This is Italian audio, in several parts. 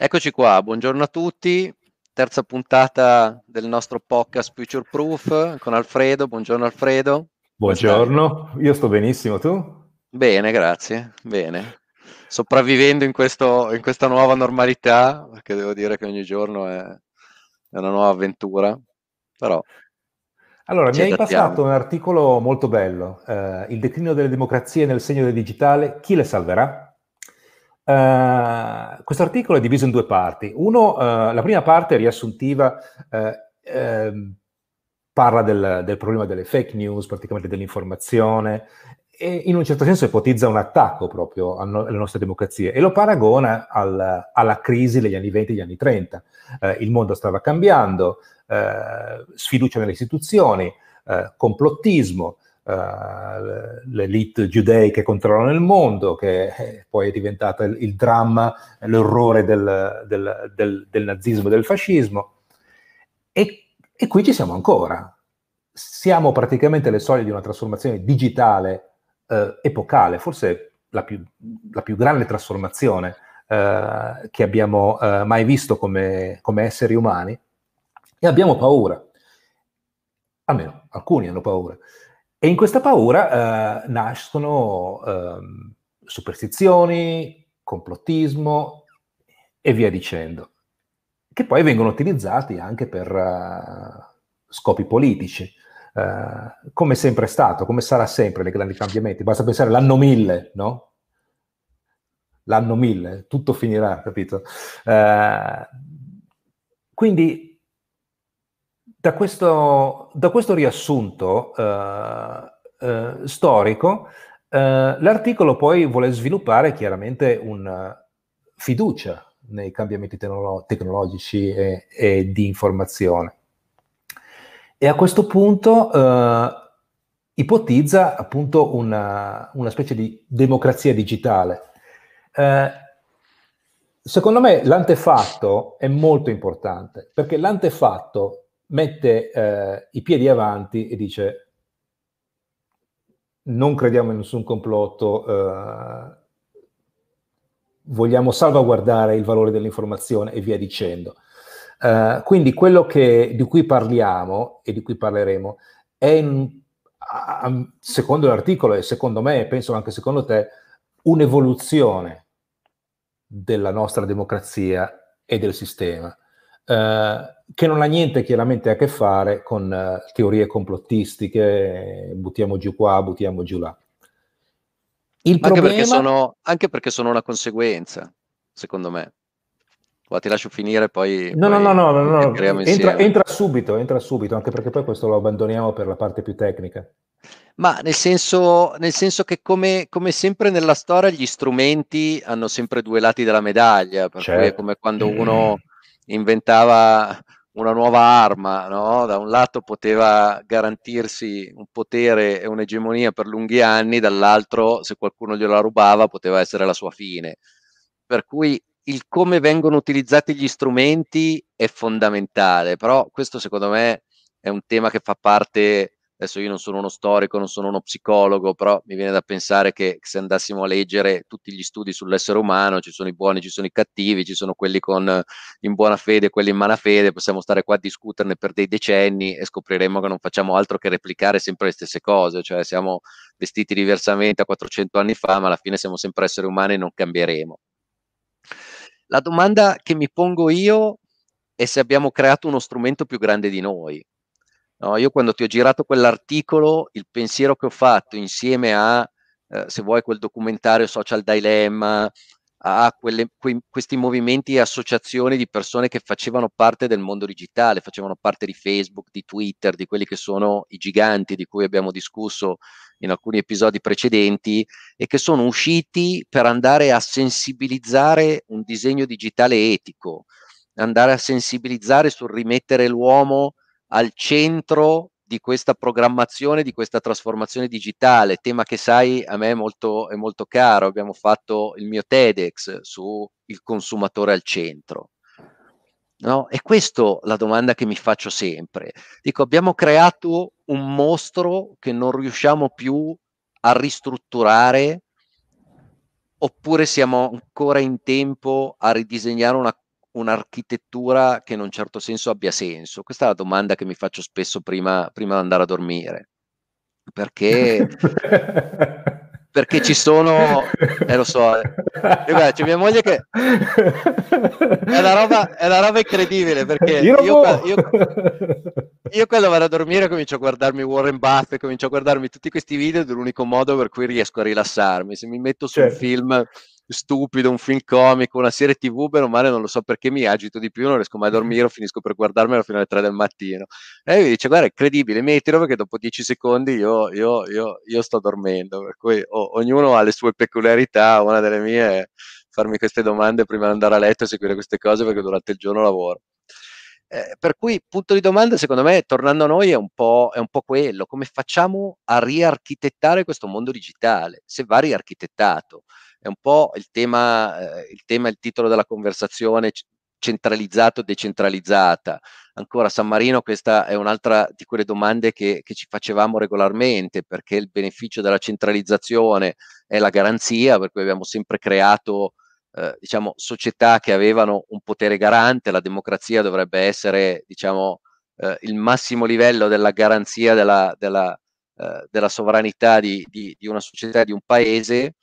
Eccoci qua, buongiorno a tutti, terza puntata del nostro podcast Future Proof con Alfredo. Buongiorno Alfredo. Buongiorno, io sto benissimo, tu? Bene, grazie, bene. Sopravvivendo in, questo, in questa nuova normalità, perché devo dire che ogni giorno è, è una nuova avventura, però... Allora, mi hai passato un articolo molto bello, eh, Il declino delle democrazie nel segno del digitale, chi le salverà? Uh, questo articolo è diviso in due parti. Uno, uh, la prima parte riassuntiva uh, parla del, del, problema delle fake news, praticamente dell'informazione, e in un certo senso ipotizza un attacco proprio alle nostre democrazie e lo paragona al, alla crisi degli anni 20 e degli anni 30. il mondo stava cambiando, sfiducia nelle istituzioni, complottismo, l'elite giudei che controllano il mondo, che poi è diventata il, il dramma, l'orrore del, del, del, del nazismo e del fascismo. E, e, qui ci siamo ancora. Siamo praticamente alle soglie di una trasformazione digitale eh, epocale, forse la più, la più grande trasformazione eh, che abbiamo eh, mai visto come, come esseri umani, e abbiamo paura. Almeno alcuni hanno paura. E in questa paura eh, nascono eh, superstizioni, complottismo e via dicendo, che poi vengono utilizzati anche per uh, scopi politici, uh, come sempre è stato, come sarà sempre nei grandi cambiamenti. Basta pensare all'anno 1000, no? L'anno 1000, tutto finirà, capito? Uh, quindi da questo, da questo riassunto eh, eh, storico, eh, l'articolo poi vuole sviluppare chiaramente una fiducia nei cambiamenti tecnolo- tecnologici e, e, di informazione. E a questo punto ipotizza appunto una, una, specie di democrazia digitale. Eh, secondo me l'antefatto è molto importante perché l'antefatto mette eh, i piedi avanti e dice non crediamo in nessun complotto, eh, vogliamo salvaguardare il valore dell'informazione e via dicendo. Uh, quindi quello che, di cui parliamo e di cui parleremo è, in, a, secondo l'articolo e secondo me, penso anche secondo te, un'evoluzione della nostra democrazia e del sistema. Uh, che non ha niente chiaramente a che fare con uh, teorie complottistiche, buttiamo giù qua, buttiamo giù là. Anche, problema... perché sono, anche perché sono una conseguenza, secondo me. Va, ti lascio finire, poi. No, poi no, no, no, no, no. Entra, entra, subito, entra subito, anche perché poi questo lo abbandoniamo per la parte più tecnica. Ma nel senso, nel senso che, come, come, sempre nella storia, gli strumenti hanno sempre due lati della medaglia. Per certo. cui è certo. come quando uno inventava una nuova arma, no? da un lato poteva garantirsi un potere e un'egemonia per lunghi anni, dall'altro se qualcuno gliela rubava poteva essere la sua fine. Per cui il come vengono utilizzati gli strumenti è fondamentale, però questo secondo me è un tema che fa parte adesso io non sono uno storico, non sono uno psicologo, però mi viene da pensare che se andassimo a leggere tutti gli studi sull'essere umano, ci sono i buoni, ci sono i cattivi, ci sono quelli con, in buona fede quelli in malafede, possiamo stare qua a discuterne per dei decenni e scopriremo che non facciamo altro che replicare sempre le stesse cose, cioè siamo vestiti diversamente a 400 anni fa, ma alla fine siamo sempre esseri umani e non cambieremo. La domanda che mi pongo io è se abbiamo creato uno strumento più grande di noi, No, io quando ti ho girato quell'articolo, il pensiero che ho fatto insieme a, eh, se vuoi, quel documentario Social Dilemma, a quelle, que, questi movimenti e associazioni di persone che facevano parte del mondo digitale, facevano parte di Facebook, di Twitter, di quelli che sono i giganti di cui abbiamo discusso in alcuni episodi precedenti e che sono usciti per andare a sensibilizzare un disegno digitale etico, andare a sensibilizzare sul rimettere l'uomo al centro di questa programmazione, di questa trasformazione digitale, tema che sai a me è molto, è molto caro. Abbiamo fatto il mio TEDx su il consumatore al centro. No? E questa la domanda che mi faccio sempre. Dico, abbiamo creato un mostro che non riusciamo più a ristrutturare oppure siamo ancora in tempo a ridisegnare una un'architettura che in un certo senso abbia senso? Questa è la domanda che mi faccio spesso prima, prima di andare a dormire. Perché perché ci sono, eh lo so, eh. Guarda, c'è mia moglie che è una roba, è una roba incredibile perché io, io, io, io, quando vado a dormire comincio a guardarmi Warren Buffett, comincio a guardarmi tutti questi video è l'unico modo per cui riesco a rilassarmi. Se mi metto su certo. un film stupido, un film comico, una serie tv, bene o male non lo so perché mi agito di più, non riesco mai a dormire o finisco per guardarmelo fino alle 3 del mattino. E mi dice, guarda, è incredibile, mettilo perché dopo 10 secondi io, io, io, io sto dormendo, per cui o, ognuno ha le sue peculiarità, una delle mie è farmi queste domande prima di andare a letto e seguire queste cose perché durante il giorno lavoro. Eh, per cui punto di domanda, secondo me, tornando a noi, è un, po', è un po' quello, come facciamo a riarchitettare questo mondo digitale, se va riarchitettato è un po' il tema, eh, il tema, il titolo della conversazione, centralizzato, decentralizzata. Ancora San Marino, questa è un'altra di quelle domande che, che, ci facevamo regolarmente, perché il beneficio della centralizzazione è la garanzia, per cui abbiamo sempre creato eh, diciamo, società che avevano un potere garante, la democrazia dovrebbe essere diciamo, eh, il massimo livello della garanzia della, della, eh, della sovranità di, di, di una società, di un paese,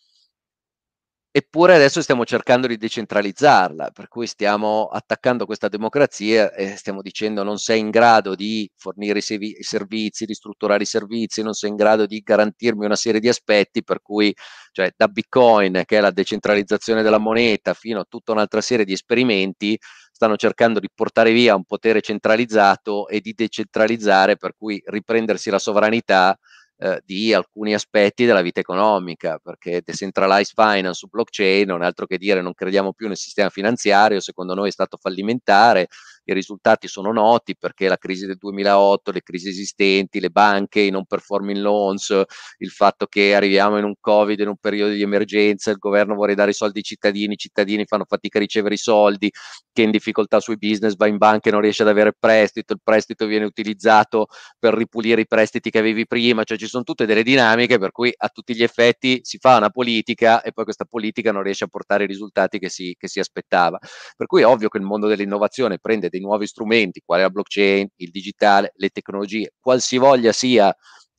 Eppure adesso stiamo cercando di decentralizzarla, per cui stiamo attaccando questa democrazia e stiamo dicendo non sei in grado di fornire i, servizi, di strutturare i servizi, non sei in grado di garantirmi una serie di aspetti, per cui cioè, da Bitcoin, che è la decentralizzazione della moneta, fino a tutta un'altra serie di esperimenti, stanno cercando di portare via un potere centralizzato e di decentralizzare, per cui riprendersi la sovranità eh, di alcuni aspetti della vita economica, perché decentralized finance su blockchain non è altro che dire non crediamo più nel sistema finanziario, secondo noi è stato fallimentare, i risultati sono noti perché la crisi del 2008, le crisi esistenti, le banche, i non performing loans, il fatto che arriviamo in un Covid, in un periodo di emergenza, il governo vuole dare i soldi ai cittadini, i cittadini fanno fatica a ricevere i soldi, che è in difficoltà sui business va in banca e non riesce ad avere prestito, il prestito viene utilizzato per ripulire i prestiti che avevi prima, cioè ci sono tutte delle dinamiche per cui a tutti gli effetti si fa una politica e poi questa politica non riesce a portare i risultati che si, che si aspettava. Per cui è ovvio che il mondo dell'innovazione prende dei nuovi strumenti, quale la blockchain, il digitale, le tecnologie, qualsivoglia sia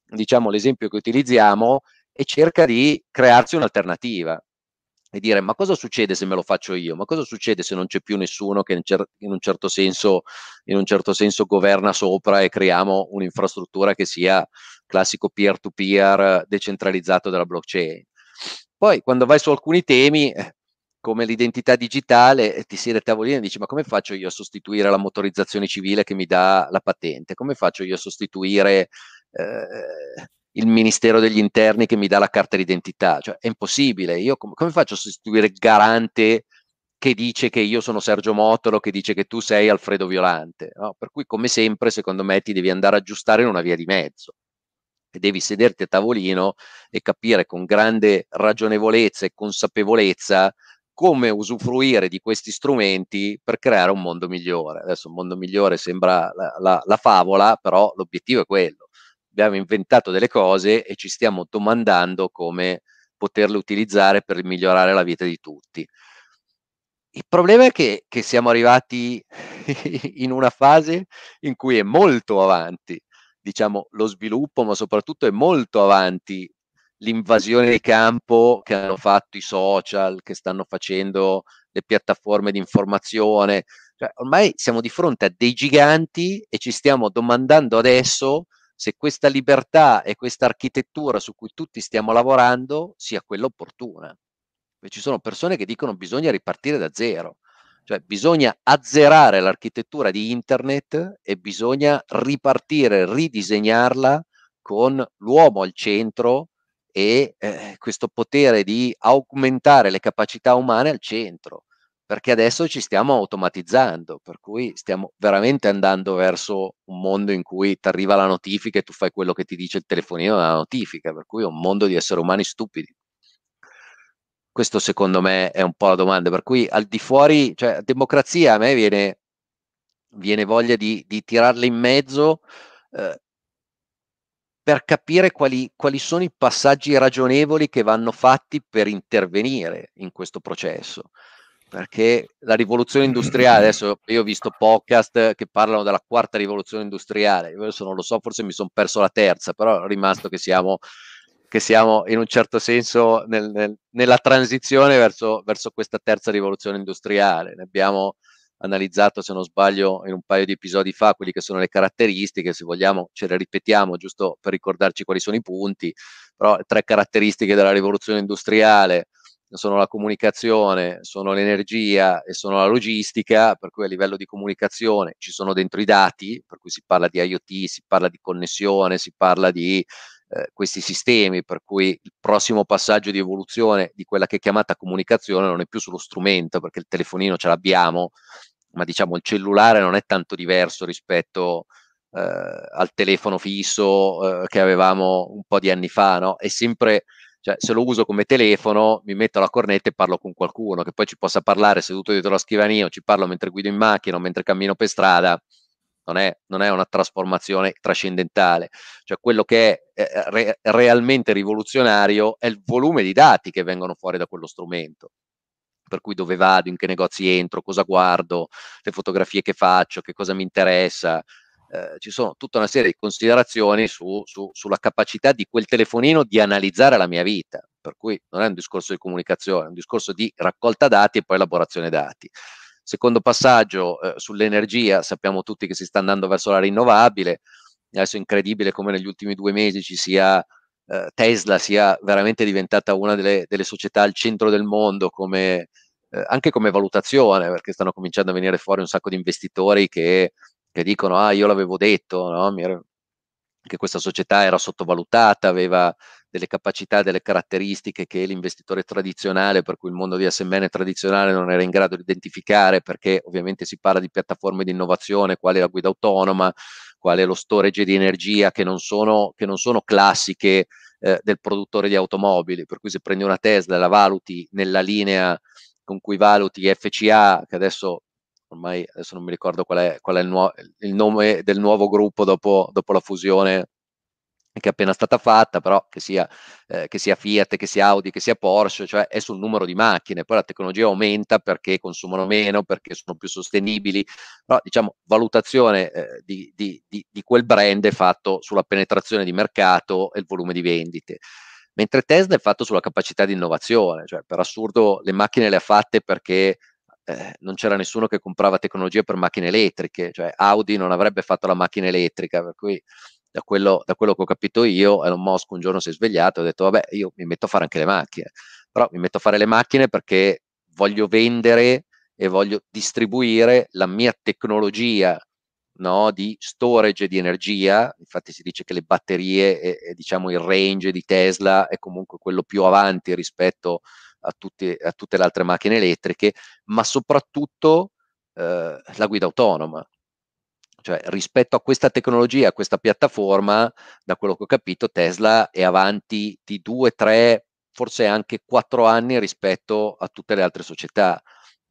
diciamo, l'esempio che utilizziamo, e cerca di crearsi un'alternativa e dire ma cosa succede se me lo faccio io? Ma cosa succede se non c'è più nessuno che in, cer- in, un, certo senso, in un certo senso governa sopra e creiamo un'infrastruttura che sia classico peer-to-peer decentralizzato della blockchain? Poi quando vai su alcuni temi, eh, come l'identità digitale, ti siede a tavolino e dici ma come faccio io a sostituire la motorizzazione civile che mi dà la patente? Come faccio io a sostituire eh, il Ministero degli Interni che mi dà la carta d'identità? Cioè è impossibile, io com- come faccio a sostituire il garante che dice che io sono Sergio Motolo, che dice che tu sei Alfredo Violante? No? Per cui come sempre secondo me ti devi andare a aggiustare in una via di mezzo devi sederti a tavolino e capire con grande ragionevolezza e consapevolezza come usufruire di questi strumenti per creare un mondo migliore. Adesso un mondo migliore sembra la, la, la favola, però l'obiettivo è quello. Abbiamo inventato delle cose e ci stiamo domandando come poterle utilizzare per migliorare la vita di tutti. Il problema è che, che siamo arrivati in una fase in cui è molto avanti, diciamo, lo sviluppo, ma soprattutto è molto avanti l'invasione di campo che hanno fatto i social, che stanno facendo le piattaforme di informazione. Cioè, ormai siamo di fronte a dei giganti e ci stiamo domandando adesso se questa libertà e questa architettura su cui tutti stiamo lavorando sia quella opportuna. Ci sono persone che dicono che bisogna ripartire da zero, cioè bisogna azzerare l'architettura di internet e bisogna ripartire, ridisegnarla con l'uomo al centro e eh, questo potere di aumentare le capacità umane al centro, perché adesso ci stiamo automatizzando, per cui stiamo veramente andando verso un mondo in cui ti arriva la notifica e tu fai quello che ti dice il telefonino della notifica, per cui è un mondo di esseri umani stupidi. Questo secondo me è un po' la domanda, per cui al di fuori, cioè democrazia a me viene, viene voglia di, di tirarla in mezzo eh, per capire quali, quali sono i passaggi ragionevoli che vanno fatti per intervenire in questo processo. perché la rivoluzione industriale, adesso io ho visto podcast che parlano della quarta rivoluzione industriale, io adesso non lo so, forse mi sono perso la terza, però è rimasto che siamo, che siamo in un certo senso nel, nel, nella transizione verso, verso, questa terza rivoluzione industriale. Ne abbiamo analizzato, se non sbaglio, in un paio di episodi fa, quelli che sono le caratteristiche, se vogliamo ce le ripetiamo giusto per ricordarci quali sono i punti, però tre caratteristiche della rivoluzione industriale sono la comunicazione, sono l'energia e sono la logistica, per cui a livello di comunicazione ci sono dentro i dati, per cui si parla di IoT, si parla di connessione, si parla di eh, questi sistemi, per cui il prossimo passaggio di evoluzione di quella che è chiamata comunicazione non è più sullo strumento, perché il telefonino ce l'abbiamo, ma diciamo il cellulare non è tanto diverso rispetto eh, al telefono fisso eh, che avevamo un po' di anni fa, no? È sempre cioè, se lo uso come telefono, mi metto la cornetta e parlo con qualcuno, che poi ci possa parlare seduto dietro la scrivania o ci parlo mentre guido in macchina o mentre cammino per strada, non è, non è una trasformazione trascendentale. Cioè, quello che è re, realmente rivoluzionario è il volume di dati che vengono fuori da quello strumento. Per cui dove vado, in che negozi entro, cosa guardo, le fotografie che faccio, che cosa mi interessa, eh, ci sono tutta una serie di considerazioni su, su, sulla capacità di quel telefonino di analizzare la mia vita, per cui non è un discorso di comunicazione, è un discorso di raccolta dati e poi elaborazione dati. Secondo passaggio eh, sull'energia, sappiamo tutti che si sta andando verso la rinnovabile, adesso è incredibile come negli ultimi due mesi ci sia eh, Tesla sia veramente diventata una delle, delle, società al centro del mondo come, eh, anche come valutazione, perché stanno cominciando a venire fuori un sacco di investitori che che dicono, ah, io l'avevo detto, no? che questa società era sottovalutata, aveva delle capacità, delle caratteristiche che l'investitore tradizionale, per cui il mondo di SMN tradizionale non era in grado di identificare, perché ovviamente si parla di piattaforme di innovazione, quale la guida autonoma, quale lo storage di energia, che non sono, che non sono classiche eh, del produttore di automobili, per cui se prendi una Tesla e la valuti nella linea con cui valuti FCA, che adesso ormai adesso non mi ricordo qual è, qual è il, nuo- il, nome del nuovo gruppo dopo, dopo, la fusione che è appena stata fatta, però che sia, eh, che sia, Fiat, che sia Audi, che sia Porsche, cioè è sul numero di macchine, poi la tecnologia aumenta perché consumano meno, perché sono più sostenibili, però diciamo valutazione eh, di, di, di, quel brand è fatto sulla penetrazione di mercato e il volume di vendite mentre Tesla è fatto sulla capacità di innovazione, cioè per assurdo le macchine le ha fatte perché eh, non c'era nessuno che comprava tecnologie per macchine elettriche, cioè Audi non avrebbe fatto la macchina elettrica, per cui da quello, da quello che ho capito io, Elon Musk un giorno si è svegliato e ha detto vabbè io mi metto a fare anche le macchine, però mi metto a fare le macchine perché voglio vendere e voglio distribuire la mia tecnologia no, di storage di energia, infatti si dice che le batterie e, e diciamo il range di Tesla è comunque quello più avanti rispetto a tutti, a tutte le altre macchine elettriche, ma soprattutto eh, la guida autonoma. Cioè, rispetto a questa tecnologia, a questa piattaforma, da quello che ho capito, Tesla è avanti di due, tre, forse anche quattro anni rispetto a tutte le altre società.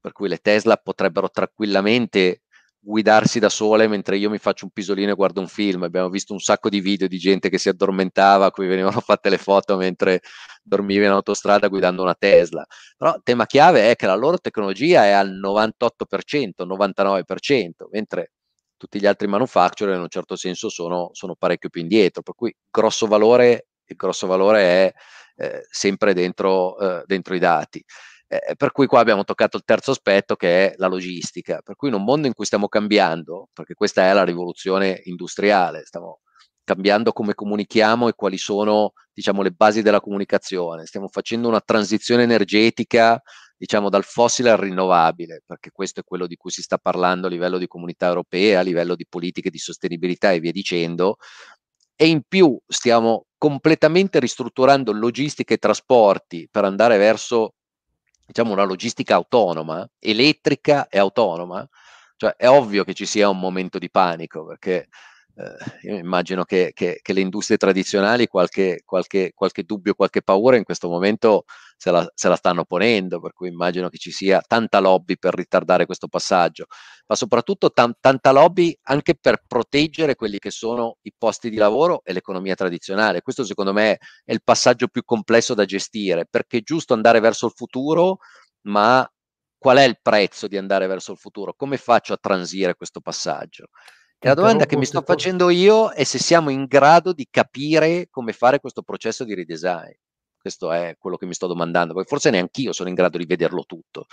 Per cui le Tesla potrebbero tranquillamente guidarsi da sole mentre io mi faccio un pisolino e guardo un film. Abbiamo visto un sacco di video di gente che si addormentava, a cui venivano fatte le foto mentre dormiva in autostrada guidando una Tesla. Però il tema chiave è che la loro tecnologia è al 98%, 99%, mentre tutti gli altri manufacturer in un certo senso sono, sono parecchio più indietro. Per cui grosso valore, il grosso valore è eh, sempre dentro, eh, dentro i dati. Eh, per cui qua abbiamo toccato il terzo aspetto che è la logistica, per cui in un mondo in cui stiamo cambiando, perché questa è la rivoluzione industriale, stiamo cambiando come comunichiamo e quali sono diciamo, le basi della comunicazione, stiamo facendo una transizione energetica diciamo dal fossile al rinnovabile, perché questo è quello di cui si sta parlando a livello di comunità europea, a livello di politiche di sostenibilità e via dicendo, e in più stiamo completamente ristrutturando logistica e trasporti per andare verso diciamo, una logistica autonoma, elettrica e autonoma, cioè è ovvio che ci sia un momento di panico, perché eh, io immagino che, che, che, le industrie tradizionali qualche, qualche, qualche, dubbio, qualche paura in questo momento se la, se la, stanno ponendo, per cui immagino che ci sia tanta lobby per ritardare questo passaggio, ma soprattutto tan, tanta lobby anche per proteggere quelli che sono i posti di lavoro e l'economia tradizionale. Questo secondo me è il passaggio più complesso da gestire, perché è giusto andare verso il futuro, ma qual è il prezzo di andare verso il futuro? Come faccio a transire questo passaggio? E la domanda che mi sto facendo io è se siamo in grado di capire come fare questo processo di redesign. Questo è quello che mi sto domandando, perché forse neanche io sono in grado di vederlo tutto.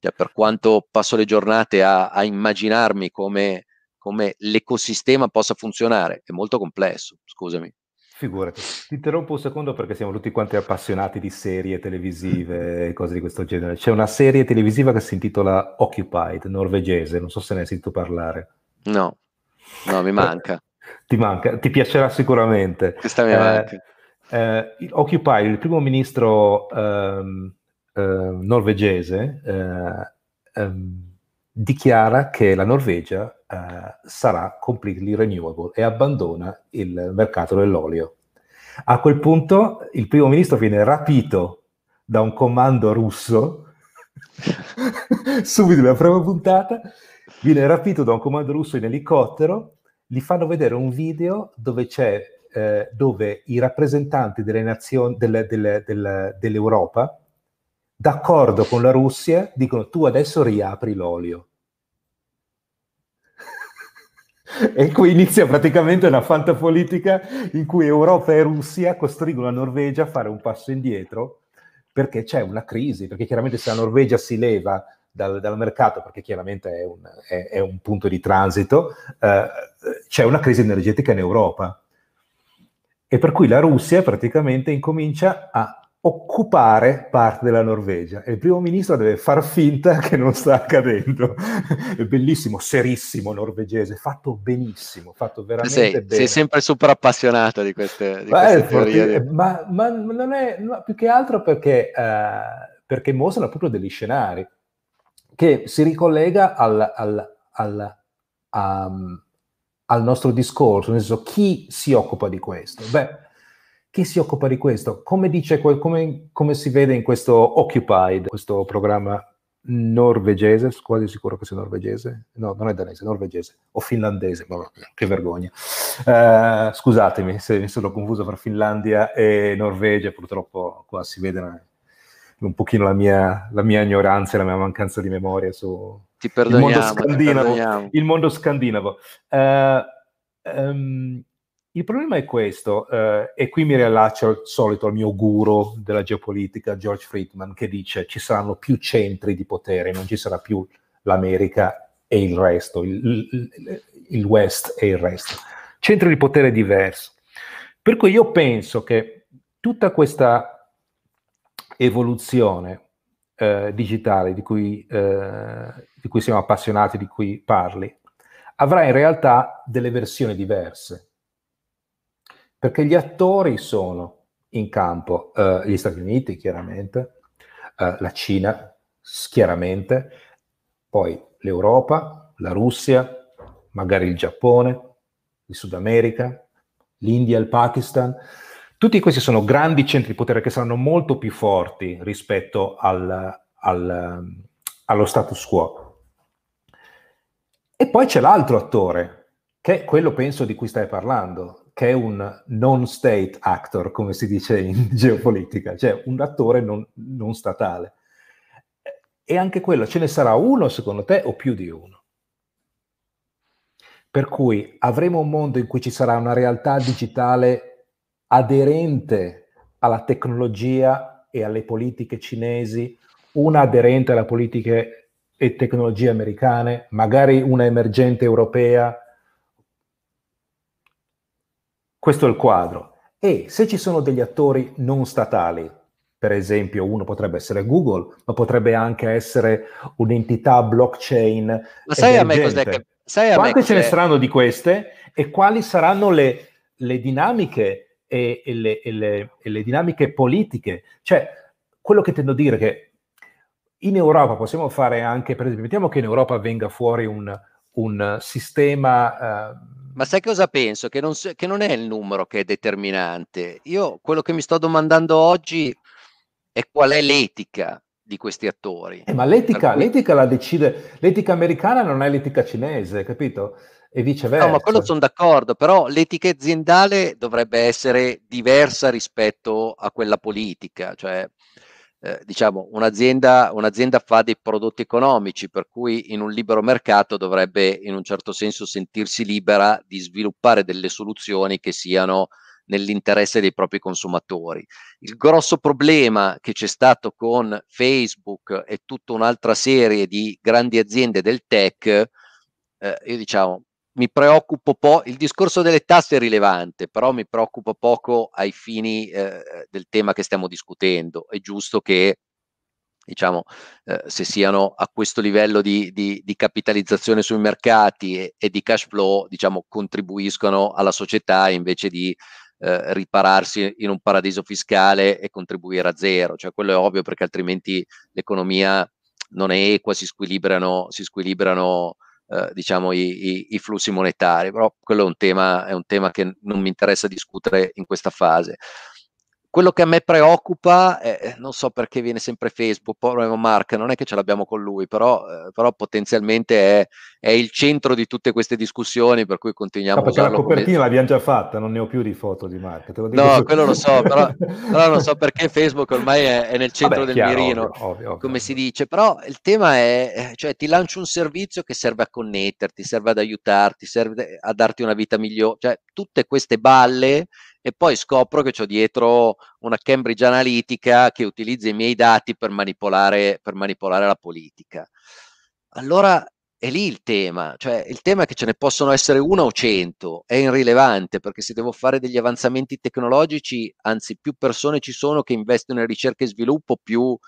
Cioè, per quanto passo le giornate a, a immaginarmi come, come l'ecosistema possa funzionare, è molto complesso, scusami. Figurati, ti interrompo un secondo perché siamo tutti quanti appassionati di serie televisive e cose di questo genere. C'è una serie televisiva che si intitola Occupied, norvegese, non so se ne hai sentito parlare. No, no, mi manca. ti manca, ti piacerà sicuramente. Questa mi eh, manca. Eh, Occupy, il primo ministro ehm, eh, norvegese, ehm, dichiara che la Norvegia eh, sarà completely renewable e abbandona il mercato dell'olio. A quel punto il primo ministro viene rapito da un comando russo, subito nella prima puntata, viene rapito da un comando russo in elicottero, gli fanno vedere un video dove eh, dove i rappresentanti delle nazioni, delle, delle, delle, dell'Europa, d'accordo con la Russia, dicono tu adesso riapri l'olio. e qui inizia praticamente una fantapolitica in cui Europa e Russia costringono la Norvegia a fare un passo indietro perché c'è una crisi, perché chiaramente se la Norvegia si leva dal, dal mercato, perché chiaramente è un, è, è un punto di transito, eh, c'è una crisi energetica in Europa. E per cui la Russia praticamente incomincia a occupare parte della Norvegia e il primo ministro deve far finta che non sta accadendo. È bellissimo, serissimo norvegese, fatto benissimo, fatto veramente sei, bene. Sei sempre super appassionato di queste, di Beh, queste teorie. Ma, ma, non è no, più che altro perché, uh, perché mostrano proprio degli scenari che si ricollega al, al, al, um, al nostro discorso, nel senso chi si occupa di questo? Beh, chi si occupa di questo? Come, dice, come, come si vede in questo Occupied, questo programma norvegese, quasi sicuro che sia norvegese, no, non è danese, norvegese o finlandese, che vergogna. Uh, scusatemi se mi sono confuso tra Finlandia e Norvegia, purtroppo qua si vede un pochino la mia, la mia ignoranza e la mia mancanza di memoria su il mondo scandinavo. Il mondo scandinavo. Uh, um, il problema è questo, eh, e qui mi riallaccio al solito al mio guru della geopolitica, George Friedman, che dice ci saranno più centri di potere, non ci sarà più l'America e il resto, il, il, il West e il resto. Centri di potere diversi. Per cui io penso che tutta questa evoluzione eh, digitale di cui, eh, di cui siamo appassionati, di cui parli, avrà in realtà delle versioni diverse perché gli attori sono in campo eh, gli Stati Uniti, chiaramente, eh, la Cina, chiaramente, poi l'Europa, la Russia, magari il Giappone, il Sud America, l'India, il Pakistan. Tutti questi sono grandi centri di potere che saranno molto più forti rispetto al, al, allo status quo. E poi c'è l'altro attore, che è quello penso di cui stai parlando, che è un non-state actor, come si dice in geopolitica, cioè un attore non, non statale. E anche quello, ce ne sarà uno secondo te o più di uno? Per cui avremo un mondo in cui ci sarà una realtà digitale aderente alla tecnologia e alle politiche cinesi, una aderente alle politiche e tecnologie americane, magari una emergente europea, questo è il quadro. E se ci sono degli attori non statali, per esempio uno potrebbe essere Google, ma potrebbe anche essere un'entità blockchain. Ma sai a me cos'è che... Sai a Quante ce ne saranno di queste e quali saranno le, le dinamiche e, e, le, e, le, e, le, dinamiche politiche? Cioè, quello che tendo a dire è che in Europa possiamo fare anche, per esempio, mettiamo che in Europa venga fuori un, un sistema... Uh, ma sai cosa penso? Che non, che non, è il numero che è determinante. Io quello che mi sto domandando oggi è qual è l'etica di questi attori. Eh, ma l'etica, cui... l'etica la decide, l'etica americana non è l'etica cinese, capito? E viceversa. No, ma quello sono d'accordo, però l'etica aziendale dovrebbe essere diversa rispetto a quella politica. Cioè, eh, diciamo, un'azienda, un'azienda fa dei prodotti economici, per cui in un libero mercato dovrebbe in un certo senso sentirsi libera di sviluppare delle soluzioni che siano nell'interesse dei propri consumatori. Il grosso problema che c'è stato con Facebook e tutta un'altra serie di grandi aziende del tech, eh, io diciamo, mi preoccupo po', il discorso delle tasse è rilevante, però mi preoccupa poco ai fini eh, del tema che stiamo discutendo. È giusto che diciamo, eh, se siano a questo livello di, di, di capitalizzazione sui mercati e, e, di cash flow, diciamo, contribuiscono alla società invece di eh, ripararsi in un paradiso fiscale e contribuire a zero. Cioè, quello è ovvio perché altrimenti l'economia non è equa, si squilibrano, si squilibrano eh, diciamo, i, i, i, flussi monetari, però quello è un, tema, è un tema che non mi interessa discutere in questa fase. Quello che a me preoccupa, è, non so perché viene sempre Facebook, povero Mark, non è che ce l'abbiamo con lui, però, eh, però potenzialmente è, è, il centro di tutte queste discussioni, per cui continuiamo no, a usarlo. la copertina come... l'abbiamo già fatta, non ne ho più di foto di Mark. no, quello lo so, però, però, non so perché Facebook ormai è, è nel centro Vabbè, del chiaro, mirino, ovvio, ovvio, ovvio. come si dice, però il tema è, cioè ti lancio un servizio che serve a connetterti, serve ad aiutarti, serve a darti una vita migliore, cioè tutte queste balle e poi scopro che ho dietro una Cambridge Analytica che utilizza i miei dati per manipolare, per manipolare la politica. Allora è lì il tema, cioè il tema è che ce ne possono essere una o cento, è irrilevante perché se devo fare degli avanzamenti tecnologici, anzi più persone ci sono che investono in ricerca e sviluppo, più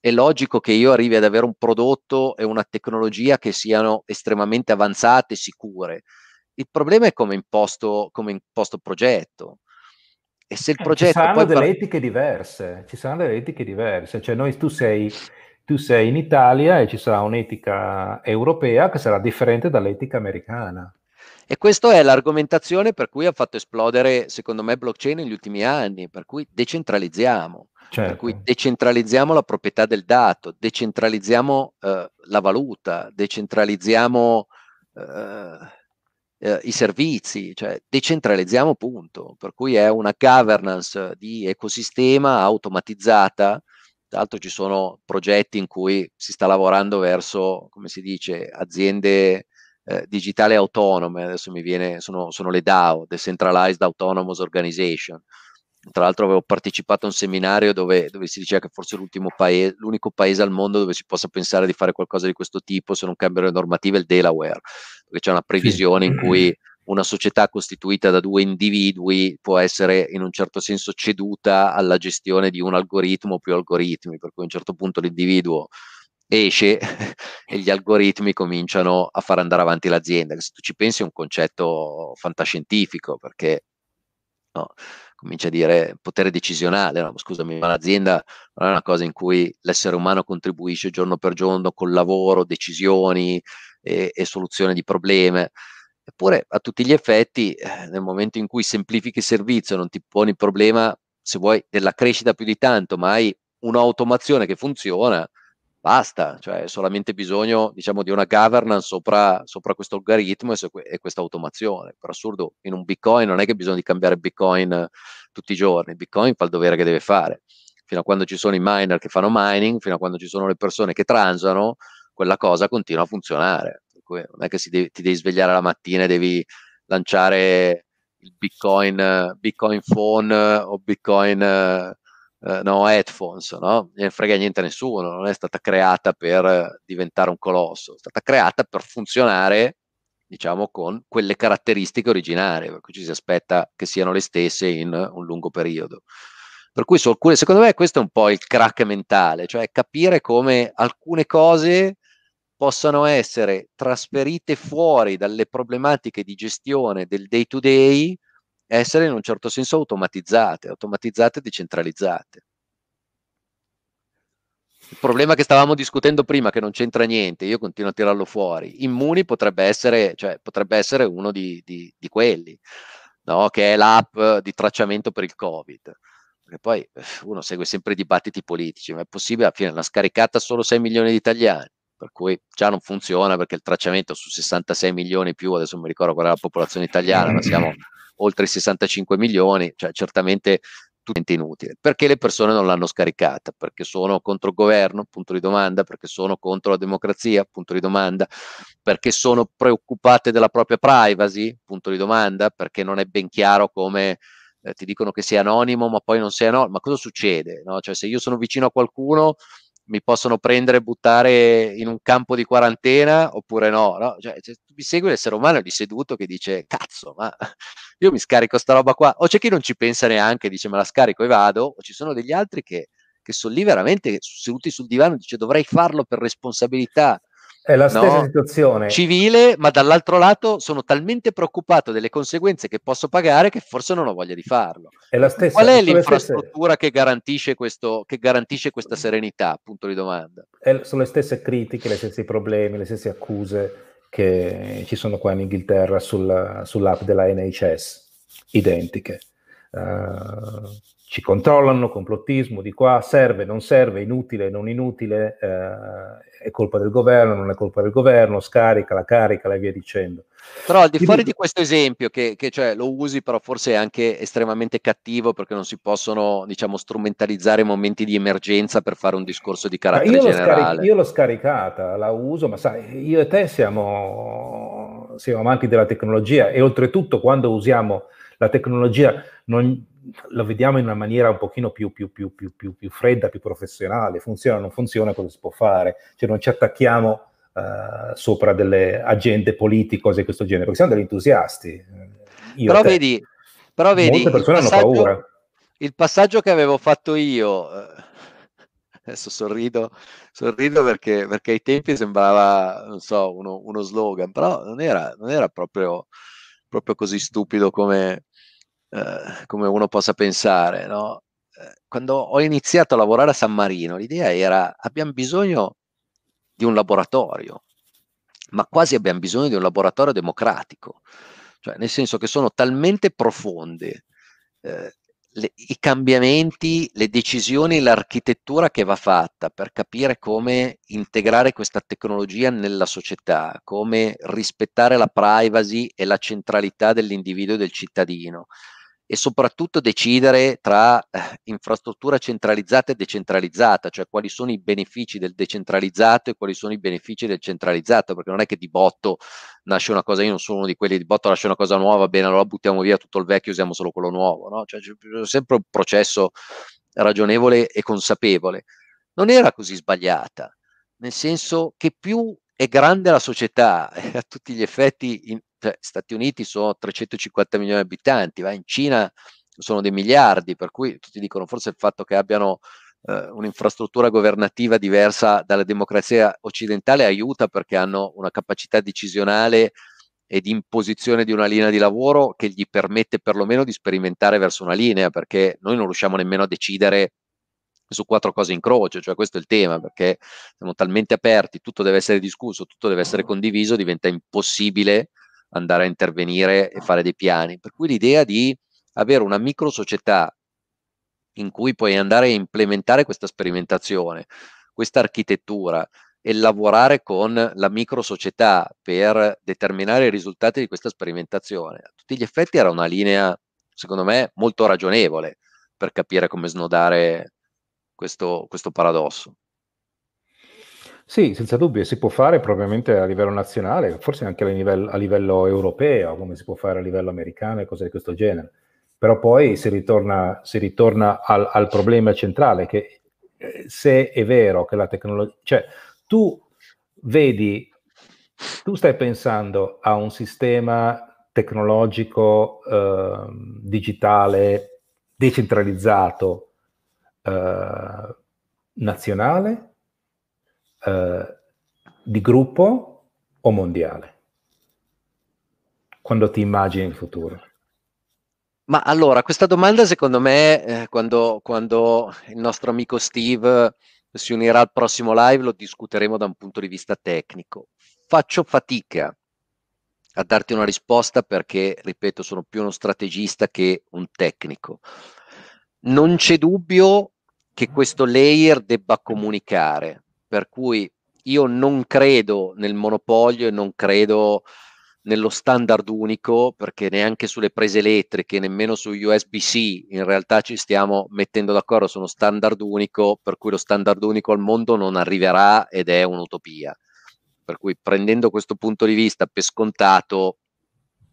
è logico che io arrivi ad avere un prodotto e una tecnologia che siano estremamente avanzate sicure. Il problema è come imposto, come imposto progetto. E se il progetto... Eh, ci saranno delle par- etiche diverse, ci saranno delle etiche diverse, cioè noi, tu, sei, tu sei in Italia e ci sarà un'etica europea che sarà differente dall'etica americana. E questa è l'argomentazione per cui ha fatto esplodere, secondo me, blockchain negli ultimi anni, per cui decentralizziamo, certo. per cui certo. decentralizziamo la proprietà del dato, decentralizziamo eh, la valuta, decentralizziamo eh, eh, i servizi, cioè decentralizziamo punto, per cui è una governance di ecosistema automatizzata. Tra l'altro ci sono progetti in cui si sta lavorando verso, come si dice, aziende eh, digitali autonome, adesso mi viene, sono, sono le DAO, Decentralized Autonomous Organization, tra l'altro avevo partecipato a un seminario dove, dove si diceva che forse paese, l'unico paese al mondo dove si possa pensare di fare qualcosa di questo tipo se non cambiano le normative è il Delaware, perché c'è una previsione sì. in cui una società costituita da due individui può essere in un certo senso ceduta alla gestione di un algoritmo o più algoritmi, per cui a un certo punto l'individuo esce e gli algoritmi cominciano a far andare avanti l'azienda. Se tu ci pensi è un concetto fantascientifico perché no, comincia a dire potere decisionale, no, scusami, ma l'azienda non è una cosa in cui l'essere umano contribuisce giorno per giorno con lavoro, decisioni e, e soluzione di problemi. Eppure a tutti gli effetti, eh, nel momento in cui semplifichi il servizio, non ti poni il problema, se vuoi, della crescita più di tanto, ma hai un'automazione che funziona, basta, cioè solamente bisogno diciamo, di una governance sopra, sopra questo algoritmo e, e questa automazione. Per assurdo, in un Bitcoin non è che bisogna cambiare Bitcoin eh, tutti i giorni, Bitcoin fa il dovere che deve fare. Fino a quando ci sono i miner che fanno mining, fino a quando ci sono le persone che transano, quella cosa continua a funzionare. Non è che devi, ti devi svegliare la mattina e devi lanciare il Bitcoin, Bitcoin phone o Bitcoin eh, no, headphones, no? Non frega niente a nessuno, non è stata creata per diventare un colosso, è stata creata per funzionare, diciamo, con quelle caratteristiche originarie, per cui ci si aspetta che siano le stesse in un lungo periodo. Per cui su alcune, secondo me questo è un po' il crack mentale, cioè capire come alcune cose possano essere trasferite fuori dalle problematiche di gestione del day to day essere in un certo senso automatizzate, automatizzate e decentralizzate. Il problema che stavamo discutendo prima, che non c'entra niente, io continuo a tirarlo fuori, Immuni potrebbe essere, cioè, potrebbe essere uno di, di, di quelli, no? che è l'app di tracciamento per il Covid. Perché poi eh, uno segue sempre i dibattiti politici, ma è possibile, alla fine l'ha scaricata solo 6 milioni di italiani, per cui già non funziona perché il tracciamento su 66 milioni più, adesso non mi ricordo qual è la popolazione italiana, ma siamo oltre i 65 milioni, cioè certamente tutto inutile, perché le persone non l'hanno scaricata, perché sono contro il governo, punto di domanda, perché sono contro la democrazia, punto di domanda, perché sono preoccupate della propria privacy, punto di domanda, perché non è ben chiaro come eh, ti dicono che sei anonimo, ma poi non sei anonimo, ma cosa succede? No? Cioè, se io sono vicino a qualcuno, mi possono prendere e buttare in un campo di quarantena oppure no? no? Cioè, se mi segue l'essere umano di seduto che dice, cazzo, ma io mi scarico sta roba qua, o c'è chi non ci pensa neanche, dice me la scarico e vado, o ci sono degli altri che, che sono lì veramente seduti sul divano, dice dovrei farlo per responsabilità è la stessa no? situazione. Civile, ma dall'altro lato sono talmente preoccupato delle conseguenze che posso pagare che forse non ho voglia di farlo. È la stessa, Qual è l'infrastruttura che, garantisce questo, che garantisce questa serenità? Punto di domanda. È, sono le stesse critiche, gli stessi problemi, le stesse accuse che ci sono qua in Inghilterra sul, sull'app della NHS, identiche. Uh, ci controllano, complottismo di qua, serve, non serve, inutile, non inutile, eh, è colpa del governo, non è colpa del governo, scarica, la carica, e via dicendo. Però al di fuori di questo esempio, che, che cioè, lo usi, però forse è anche estremamente cattivo perché non si possono, diciamo, strumentalizzare momenti di emergenza per fare un discorso di carattere io generale. Scaric- io l'ho scaricata, la uso, ma sai, io e te siamo, siamo amanti della tecnologia e oltretutto quando usiamo la tecnologia non, lo vediamo in una maniera un pochino più, più, più, più, fredda, più professionale, funziona o non funziona, cosa si può fare, cioè non ci attacchiamo uh, sopra delle agende politiche, cose di questo genere, perché siamo degli entusiasti. Io però, vedi, però vedi, molte persone hanno paura. Il passaggio che avevo fatto io, eh, adesso sorrido, sorrido perché, perché, ai tempi sembrava, non so, uno, uno slogan, però non era, non era proprio, proprio così stupido come, eh, come uno possa pensare. No? Eh, quando ho iniziato a lavorare a San Marino, l'idea era abbiamo bisogno di un laboratorio, ma quasi abbiamo bisogno di un laboratorio democratico, cioè nel senso che sono talmente profonde eh, le, i cambiamenti, le decisioni, l'architettura che va fatta per capire come integrare questa tecnologia nella società, come rispettare la privacy e la centralità dell'individuo e del cittadino, e soprattutto decidere tra eh, infrastruttura centralizzata e decentralizzata, cioè quali sono i benefici del decentralizzato e quali sono i benefici del centralizzato, perché non è che di botto nasce una cosa, io non sono uno di quelli di botto nasce una cosa nuova, bene, allora buttiamo via tutto il vecchio, usiamo solo quello nuovo, no? Cioè c'è sempre un processo ragionevole e consapevole. Non era così sbagliata, nel senso che più è grande la società, a tutti gli effetti in, cioè, Stati Uniti sono 350 milioni di abitanti, va in Cina sono dei miliardi, per cui tutti dicono forse il fatto che abbiano eh, un'infrastruttura governativa diversa dalla democrazia occidentale aiuta perché hanno una capacità decisionale e di imposizione di una linea di lavoro che gli permette perlomeno di sperimentare verso una linea, perché noi non riusciamo nemmeno a decidere su quattro cose in croce, cioè questo è il tema, perché siamo talmente aperti, tutto deve essere discusso, tutto deve essere condiviso, diventa impossibile andare a intervenire e fare dei piani. Per cui l'idea di avere una micro società in cui puoi andare a implementare questa sperimentazione, questa architettura e lavorare con la micro società per determinare i risultati di questa sperimentazione, a tutti gli effetti era una linea, secondo me, molto ragionevole per capire come snodare questo, questo paradosso. Sì, senza dubbio, si può fare probabilmente a livello nazionale, forse anche a livello, a livello europeo, come si può fare a livello americano e cose di questo genere. Però poi si ritorna, si ritorna al, al, problema centrale, che eh, se è vero che la tecnologia... Cioè, tu vedi, tu stai pensando a un sistema tecnologico eh, digitale decentralizzato eh, nazionale eh, di gruppo o mondiale? Quando ti immagini il futuro? Ma allora, questa domanda secondo me, eh, quando, quando, il nostro amico Steve si unirà al prossimo live, lo discuteremo da un punto di vista tecnico. Faccio fatica a darti una risposta perché, ripeto, sono più uno strategista che un tecnico. Non c'è dubbio che questo layer debba comunicare, per cui io non credo nel monopolio e non credo nello standard unico, perché neanche sulle prese elettriche, nemmeno su USB-C, in realtà ci stiamo mettendo d'accordo su uno standard unico, per cui lo standard unico al mondo non arriverà ed è un'utopia. Per cui prendendo questo punto di vista per scontato,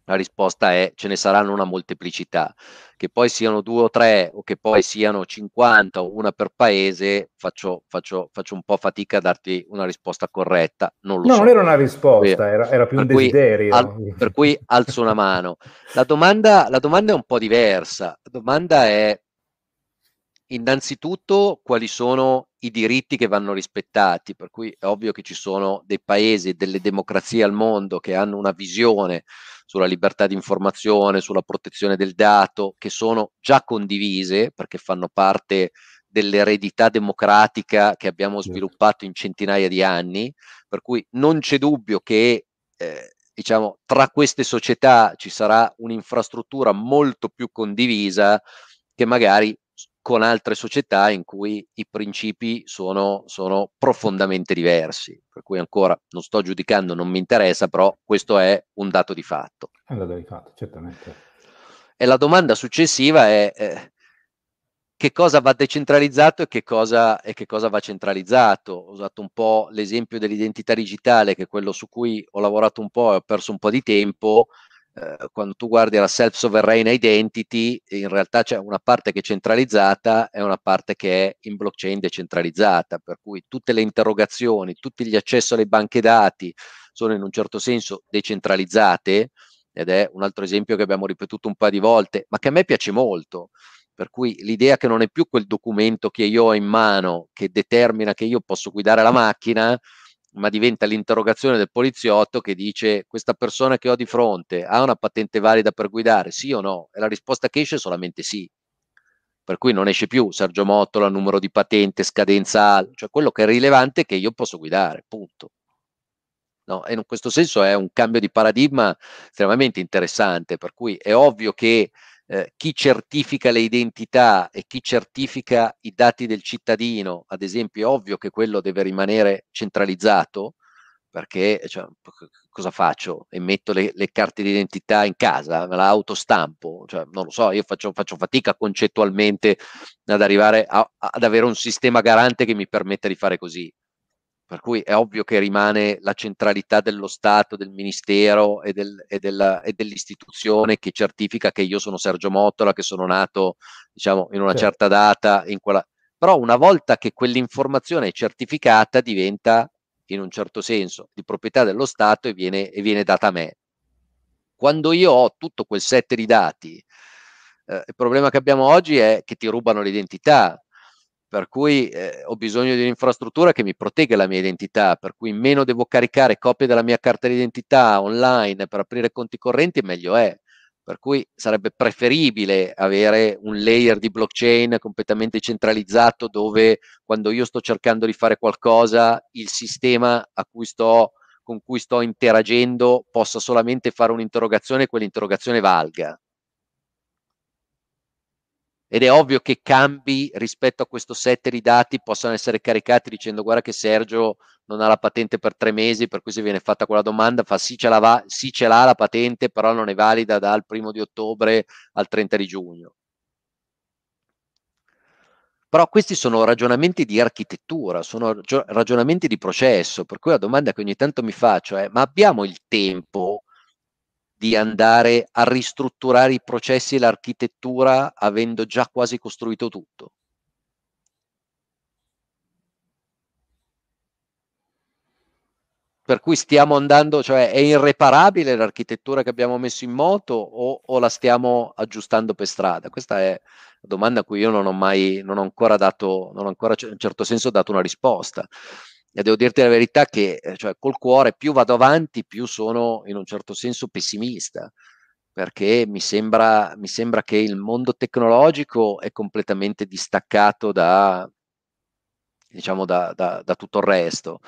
la risposta è ce ne saranno una molteplicità, che poi siano due o tre o che poi siano 50 o una per paese, faccio, faccio, faccio un po' fatica a darti una risposta corretta. Non lo no, so. non era una risposta, era, era più per un desiderio. Al, per cui alzo una mano. La domanda, la domanda è un po' diversa. La domanda è innanzitutto quali sono i diritti che vanno rispettati, per cui è ovvio che ci sono dei paesi, delle democrazie al mondo che hanno una visione sulla libertà di informazione, sulla protezione del dato, che sono già condivise perché fanno parte dell'eredità democratica che abbiamo certo. sviluppato in centinaia di anni, per cui non c'è dubbio che eh, diciamo, tra queste società ci sarà un'infrastruttura molto più condivisa che magari con altre società in cui i principi sono, sono, profondamente diversi. Per cui ancora non sto giudicando, non mi interessa, però questo è un dato di fatto. È un dato di fatto, certamente. E la domanda successiva è eh, che cosa va decentralizzato e che cosa, e che cosa va centralizzato. Ho usato un po' l'esempio dell'identità digitale, che è quello su cui ho lavorato un po' e ho perso un po' di tempo eh, quando tu guardi la self-sovereign identity, in realtà c'è una parte che è centralizzata e una parte che è in blockchain decentralizzata, per cui tutte le interrogazioni, tutti gli accessi alle banche dati sono in un certo senso decentralizzate, ed è un altro esempio che abbiamo ripetuto un paio di volte, ma che a me piace molto. Per cui l'idea che non è più quel documento che io ho in mano che determina che io posso guidare la macchina, ma diventa l'interrogazione del poliziotto che dice questa persona che ho di fronte ha una patente valida per guidare, sì o no? E la risposta che esce è solamente sì. Per cui non esce più Sergio Mottola, numero di patente, scadenza, cioè quello che è rilevante è che io posso guidare, punto. No? E in questo senso è un cambio di paradigma estremamente interessante, per cui è ovvio che eh, chi certifica le identità e chi certifica i dati del cittadino, ad esempio, è ovvio che quello deve rimanere centralizzato, perché cioè, cosa faccio? Emetto le, le, carte d'identità in casa, me la autostampo, cioè, non lo so, io faccio, faccio fatica concettualmente ad arrivare a, ad avere un sistema garante che mi permetta di fare così. Per cui è ovvio che rimane la centralità dello Stato, del Ministero e, del, e, della, e dell'istituzione che certifica che io sono Sergio Mottola, che sono nato diciamo, in una certo. certa data. In quella... Però una volta che quell'informazione è certificata diventa in un certo senso di proprietà dello Stato e viene, e viene data a me. Quando io ho tutto quel set di dati, eh, il problema che abbiamo oggi è che ti rubano l'identità, per cui eh, ho bisogno di un'infrastruttura che mi protegga la mia identità, per cui meno devo caricare copie della mia carta d'identità online per aprire conti correnti, meglio è. Per cui sarebbe preferibile avere un layer di blockchain completamente centralizzato dove quando io sto cercando di fare qualcosa, il sistema cui sto, con cui sto interagendo possa solamente fare un'interrogazione e quell'interrogazione valga ed è ovvio che cambi rispetto a questo set di dati possano essere caricati dicendo guarda che Sergio non ha la patente per tre mesi, per cui se viene fatta quella domanda fa sì ce, va, sì ce l'ha la patente, però non è valida dal primo di ottobre al 30 di giugno. Però questi sono ragionamenti di architettura, sono ragionamenti di processo, per cui la domanda che ogni tanto mi faccio è ma abbiamo il tempo di andare a ristrutturare i processi e l'architettura avendo già quasi costruito tutto. Per cui stiamo andando, cioè è irreparabile l'architettura che abbiamo messo in moto o, o la stiamo aggiustando per strada? Questa è la domanda a cui io non ho mai, non ho ancora dato, non ho ancora in un certo senso dato una risposta e devo dirti la verità che eh, cioè, col cuore più vado avanti, più sono in un certo senso pessimista, perché mi sembra, mi sembra che il mondo tecnologico è completamente distaccato da, diciamo, da, da, da tutto il resto.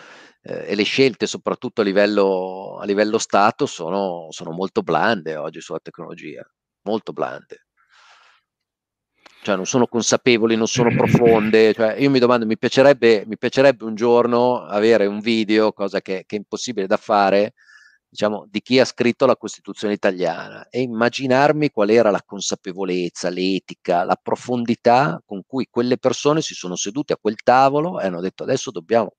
Eh, e le scelte, soprattutto a livello, a livello Stato, sono, sono molto blande oggi sulla tecnologia, molto blande cioè non sono consapevoli, non sono profonde. Cioè, io mi domando, mi piacerebbe, mi piacerebbe un giorno avere un video, cosa che, che, è impossibile da fare, diciamo, di chi ha scritto la Costituzione italiana e immaginarmi qual era la consapevolezza, l'etica, la profondità con cui quelle persone si sono sedute a quel tavolo e hanno detto adesso dobbiamo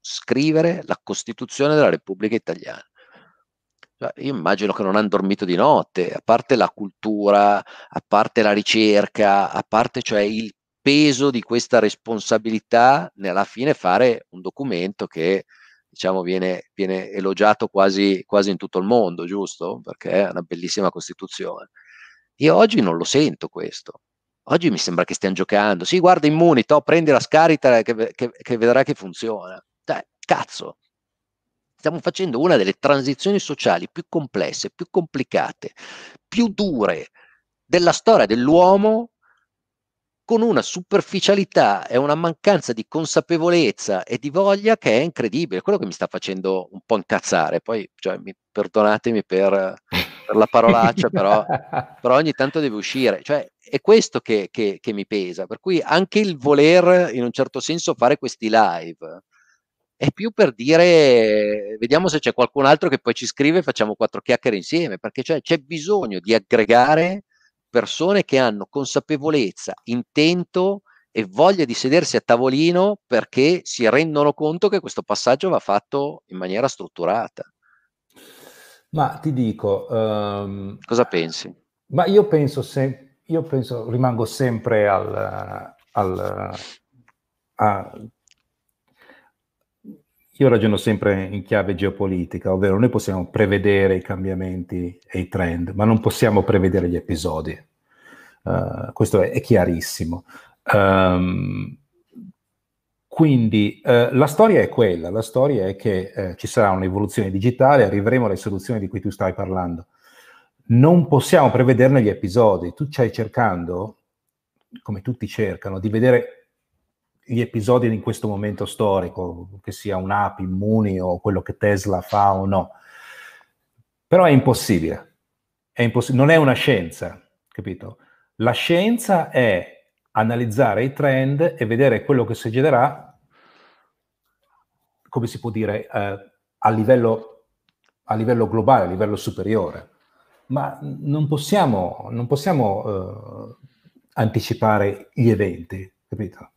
scrivere la Costituzione della Repubblica Italiana. Cioè, io immagino che non hanno dormito di notte, a parte la cultura, a parte la ricerca, a parte cioè il peso di questa responsabilità nella fine fare un documento che diciamo, viene, viene elogiato quasi, quasi in tutto il mondo, giusto? Perché è una bellissima Costituzione. Io oggi non lo sento questo. Oggi mi sembra che stiano giocando. Sì, guarda Immunito, prendi la scarica che, che, che vedrà che funziona. Dai, cazzo. Stiamo facendo una delle transizioni sociali più complesse, più complicate, più dure della storia dell'uomo con una superficialità e una mancanza di consapevolezza e di voglia che è incredibile, quello che mi sta facendo un po' incazzare. Poi, cioè, mi, perdonatemi per, per, la parolaccia, però, però, ogni tanto deve uscire. Cioè, è questo che, che, che, mi pesa. Per cui anche il voler, in un certo senso, fare questi live è più per dire vediamo se c'è qualcun altro che poi ci scrive e facciamo quattro chiacchiere insieme, perché cioè, c'è bisogno di aggregare persone che hanno consapevolezza, intento e voglia di sedersi a tavolino perché si rendono conto che questo passaggio va fatto in maniera strutturata. Ma ti dico... Um, Cosa pensi? Ma io penso, se, io penso rimango sempre al... al a, io ragiono sempre in chiave geopolitica, ovvero noi possiamo prevedere i cambiamenti e i trend, ma non possiamo prevedere gli episodi. Uh, questo è, è chiarissimo. Um, quindi uh, la storia è quella, la storia è che uh, ci sarà un'evoluzione digitale, arriveremo alle soluzioni di cui tu stai parlando. Non possiamo prevederne gli episodi. Tu stai cercando, come tutti cercano, di vedere gli episodi in questo momento storico, che sia un'app, Immuni o quello che Tesla fa o no. Però è impossibile, è imposs- non è una scienza, capito? La scienza è analizzare i trend e vedere quello che succederà, come si può dire, eh, a, livello, a, livello, globale, a livello superiore. Ma non possiamo, non possiamo eh, anticipare gli eventi, capito?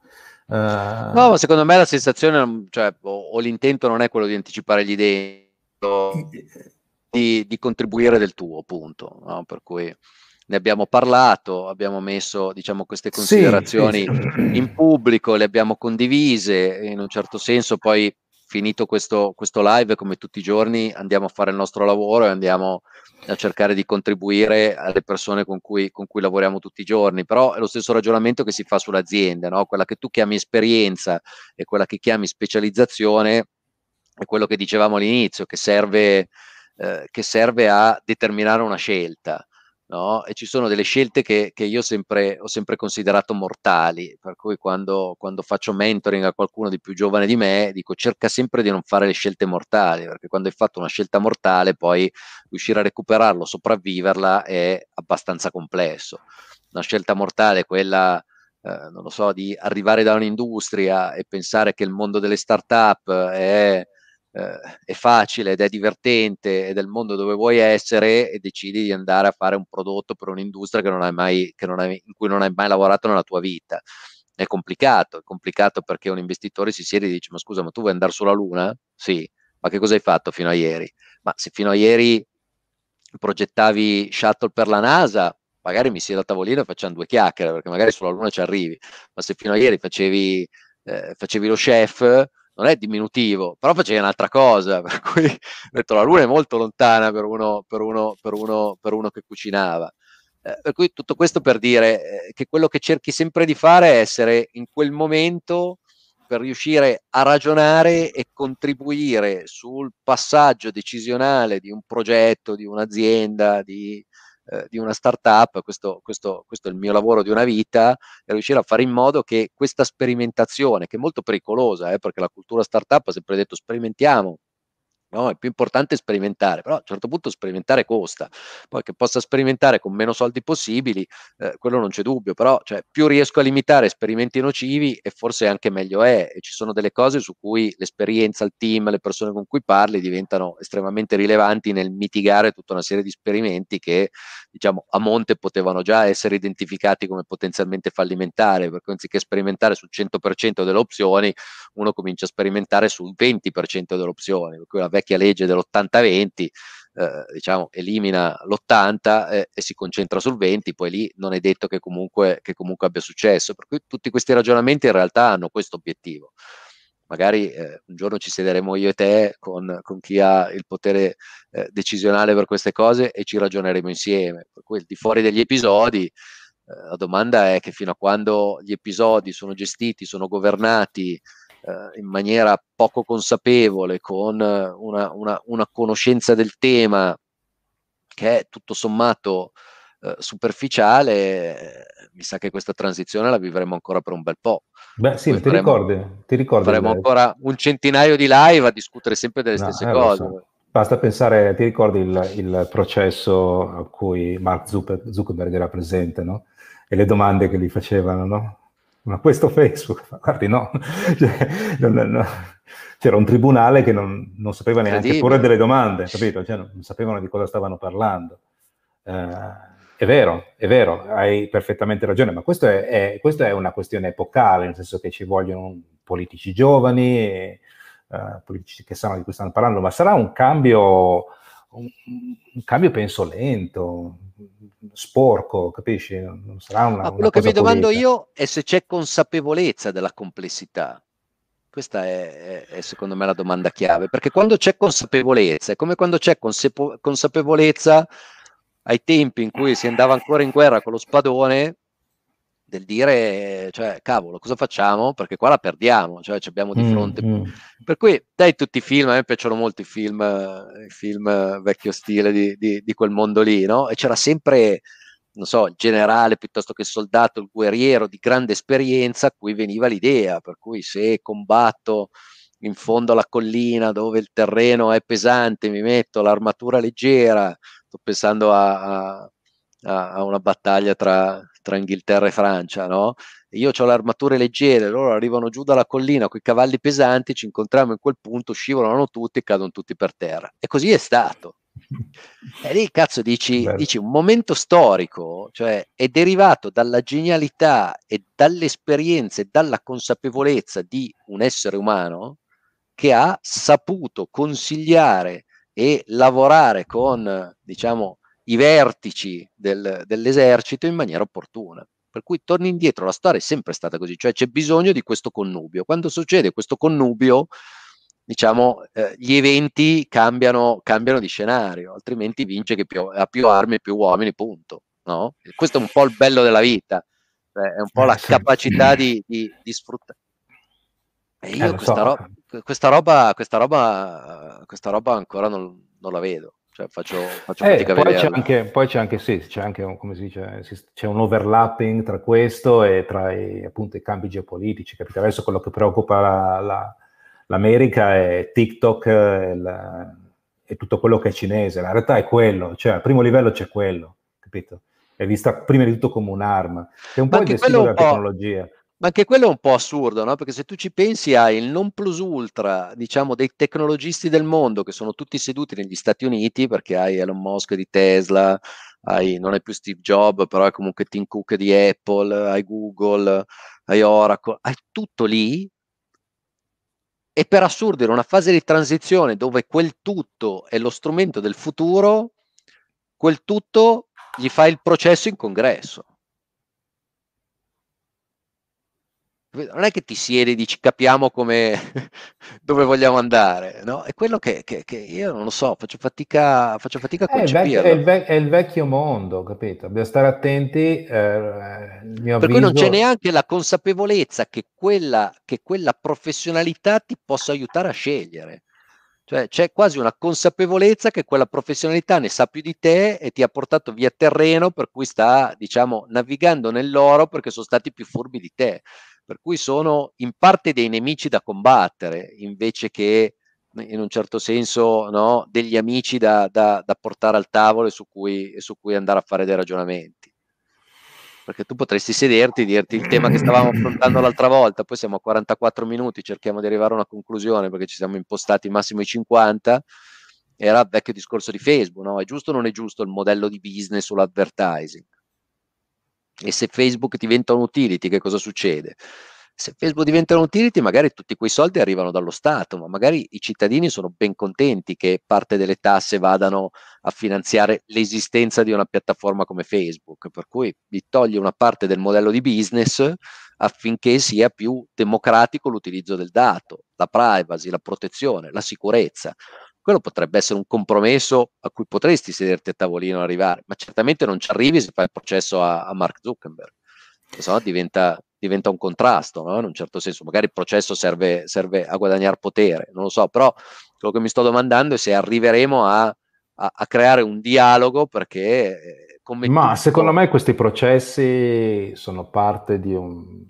Uh... No, secondo me la sensazione, cioè, o, o, l'intento non è quello di anticipare gli idee, di, di contribuire del tuo, punto. No? Per cui ne abbiamo parlato, abbiamo messo diciamo, queste considerazioni sì, sì. in pubblico, le abbiamo condivise, in un certo senso poi finito questo, questo live, come tutti i giorni, andiamo a fare il nostro lavoro e andiamo a cercare di contribuire alle persone con cui, con cui lavoriamo tutti i giorni, però è lo stesso ragionamento che si fa sull'azienda, no? quella che tu chiami esperienza e quella che chiami specializzazione è quello che dicevamo all'inizio, che serve, eh, che serve a determinare una scelta no? E ci sono delle scelte che, che io sempre, ho sempre considerato mortali, per cui quando, quando, faccio mentoring a qualcuno di più giovane di me, dico cerca sempre di non fare le scelte mortali, perché quando hai fatto una scelta mortale poi riuscire a recuperarlo, sopravviverla è abbastanza complesso. Una scelta mortale è quella... Eh, non lo so, di arrivare da un'industria e pensare che il mondo delle start-up è, eh, è facile ed è divertente ed è il mondo dove vuoi essere e decidi di andare a fare un prodotto per un'industria che non hai mai, che non hai, in cui non hai mai lavorato nella tua vita. È complicato, è complicato perché un investitore si siede e dice ma scusa ma tu vuoi andare sulla Luna? Sì, ma che cosa hai fatto fino a ieri? Ma se fino a ieri progettavi shuttle per la NASA, magari mi siedo a tavolino e facciamo due chiacchiere perché magari sulla Luna ci arrivi, ma se fino a ieri facevi, eh, facevi lo chef, non è diminutivo, però faceva un'altra cosa, per cui detto la luna è molto lontana per uno, per uno, per uno, per uno che cucinava. Eh, per cui tutto questo per dire eh, che quello che cerchi sempre di fare è essere in quel momento per riuscire a ragionare e contribuire sul passaggio decisionale di un progetto, di un'azienda, di, eh, di una startup, questo, questo, questo, è il mio lavoro di una vita, è riuscire a fare in modo che questa sperimentazione, che è molto pericolosa, eh, perché la cultura startup ha sempre detto sperimentiamo, no? è più importante sperimentare, però a un certo punto sperimentare costa, poi che possa sperimentare con meno soldi possibili, eh, quello non c'è dubbio, però cioè, più riesco a limitare esperimenti nocivi e forse anche meglio è, e ci sono delle cose su cui l'esperienza, il team, le persone con cui parli diventano estremamente rilevanti nel mitigare tutta una serie di esperimenti che diciamo a monte potevano già essere identificati come potenzialmente fallimentari, perché anziché sperimentare sul 100% delle opzioni, uno comincia a sperimentare sul 20% delle opzioni, per cui la vecchia legge dell'80-20, eh, diciamo, elimina l'80 eh, e si concentra sul 20, poi lì non è detto che comunque, che comunque abbia successo. Per cui tutti questi ragionamenti in realtà hanno questo obiettivo. Magari eh, un giorno ci siederemo io e te con, con chi ha il potere eh, decisionale per queste cose e ci ragioneremo insieme. Per cui di fuori degli episodi, eh, la domanda è che fino a quando gli episodi sono gestiti, sono governati in maniera poco consapevole, con una, una, una, conoscenza del tema che è tutto sommato eh, superficiale, eh, mi sa che questa transizione la vivremo ancora per un bel po'. Beh, sì, ti ricordi, ti ricordi? Faremo ancora un centinaio di live a discutere sempre delle no, stesse eh, cose. So. Basta pensare, ti ricordi il, il, processo a cui Mark Zuckerberg era presente, no? E le domande che gli facevano, no? Ma questo Facebook, guardi no, cioè, non, no. c'era un tribunale che non, non sapeva neanche porre delle domande, capito? Cioè, non sapevano di cosa stavano parlando. Eh, è vero, è vero, hai perfettamente ragione, ma questo è, è, questo è, una questione epocale, nel senso che ci vogliono politici giovani, eh, politici che sanno di cui stanno parlando, ma sarà un cambio, un, un cambio penso lento, sporco, capisci? Non sarà una, Ma quello una che mi domando io è se c'è consapevolezza della complessità. Questa è, è, è, secondo me la domanda chiave, perché quando c'è consapevolezza, è come quando c'è consapevo- consapevolezza ai tempi in cui si andava ancora in guerra con lo spadone, del dire, cioè, cavolo, cosa facciamo? Perché qua la perdiamo, cioè ci abbiamo di mm, fronte. Mm, mm. Per cui, dai, tutti i film, a me piacciono molto i film, i film vecchio stile di, di, di quel mondo lì, no? E c'era sempre, non so, il generale piuttosto che il soldato, il guerriero di grande esperienza a cui veniva l'idea, per cui se combatto in fondo alla collina dove il terreno è pesante, mi metto l'armatura leggera, sto pensando a, a a, una battaglia tra, tra, Inghilterra e Francia, no? Io ho le armature leggere, loro arrivano giù dalla collina con i cavalli pesanti, ci incontriamo in quel punto, scivolano tutti e cadono tutti per terra. E così è stato. E lì cazzo dici, dici, un momento storico, cioè è derivato dalla genialità e dall'esperienza e dalla consapevolezza di un essere umano che ha saputo consigliare e lavorare con, diciamo, i vertici del, dell'esercito in maniera opportuna. Per cui torni indietro, la storia è sempre stata così, cioè c'è bisogno di questo connubio. Quando succede questo connubio, diciamo, eh, gli eventi cambiano, cambiano, di scenario, altrimenti vince che più, ha più armi e più uomini, punto. No? Questo è un po' il bello della vita, cioè, è un po' la eh, capacità di, di, di sfruttare. E io eh, questa, so. ro- questa, roba, questa, roba, questa roba ancora non, non la vedo. Cioè, faccio, faccio eh, poi c'è, anche, poi c'è anche, sì, c'è anche un, come si dice, c'è un overlapping tra questo e tra i, appunto, i cambi geopolitici. Capite? Adesso quello che preoccupa la, la, l'America è TikTok e, la, e, tutto quello che è cinese. La realtà è quello, cioè al primo livello c'è quello, capito? È vista prima di tutto come un'arma. È un po' il destino della tecnologia. Ma anche quello è un po' assurdo, no? Perché se tu ci pensi ai non plus ultra, diciamo, dei tecnologisti del mondo che sono tutti seduti negli Stati Uniti, perché hai Elon Musk di Tesla, hai, non è più Steve Jobs, però è comunque Tim Cook di Apple, hai Google, hai Oracle, hai tutto lì. E per assurdo, in una fase di transizione dove quel tutto è lo strumento del futuro, quel tutto gli fa il processo in congresso. Non è che ti siedi e dici capiamo come, dove vogliamo andare, no? È quello che, che, che, io non lo so, faccio fatica, faccio fatica a concepirlo. È il, vec- è il, vecchio mondo, capito? Dobbiamo stare attenti. Eh, per cui non c'è neanche la consapevolezza che quella, che quella professionalità ti possa aiutare a scegliere. Cioè c'è quasi una consapevolezza che quella professionalità ne sa più di te e ti ha portato via terreno per cui sta, diciamo, navigando nell'oro perché sono stati più furbi di te per cui sono in parte dei nemici da combattere invece che in un certo senso no, degli amici da, da, da, portare al tavolo e su, cui, e su cui andare a fare dei ragionamenti. Perché tu potresti sederti e dirti il tema che stavamo affrontando l'altra volta, poi siamo a 44 minuti, cerchiamo di arrivare a una conclusione perché ci siamo impostati massimo i 50, era il vecchio discorso di Facebook, no? È giusto o non è giusto il modello di business sull'advertising? E se Facebook diventa un utility, che cosa succede? Se Facebook diventa un utility, magari tutti quei soldi arrivano dallo Stato, ma magari i cittadini sono ben contenti che parte delle tasse vadano a finanziare l'esistenza di una piattaforma come Facebook, per cui vi toglie una parte del modello di business affinché sia più democratico l'utilizzo del dato, la privacy, la protezione, la sicurezza. Quello potrebbe essere un compromesso a cui potresti sederti a tavolino e arrivare, ma certamente non ci arrivi se fai il processo a, a Mark Zuckerberg, se no diventa, diventa, un contrasto, no? in un certo senso. Magari il processo serve, serve a guadagnare potere, non lo so, però quello che mi sto domandando è se arriveremo a, a, a creare un dialogo perché... Eh, ma secondo me questi processi sono parte di un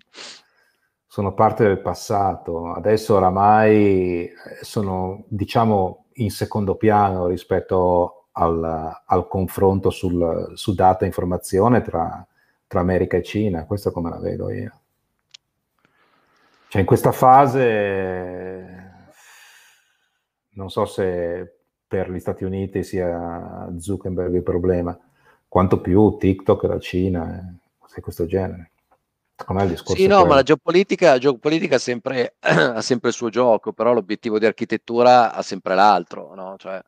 sono parte del passato, adesso oramai eh, sono, diciamo, in secondo piano rispetto al, al confronto sul, su data e informazione tra, tra America e Cina, questo come la vedo io. Cioè in questa fase non so se per gli Stati Uniti sia Zuckerberg il problema, quanto più TikTok la Cina, eh, questo genere. Com'è il discorso? Sì, no, quello? ma la geopolitica, la geopolitica sempre, ha sempre il suo gioco, però l'obiettivo di architettura ha sempre l'altro, no? Cioè,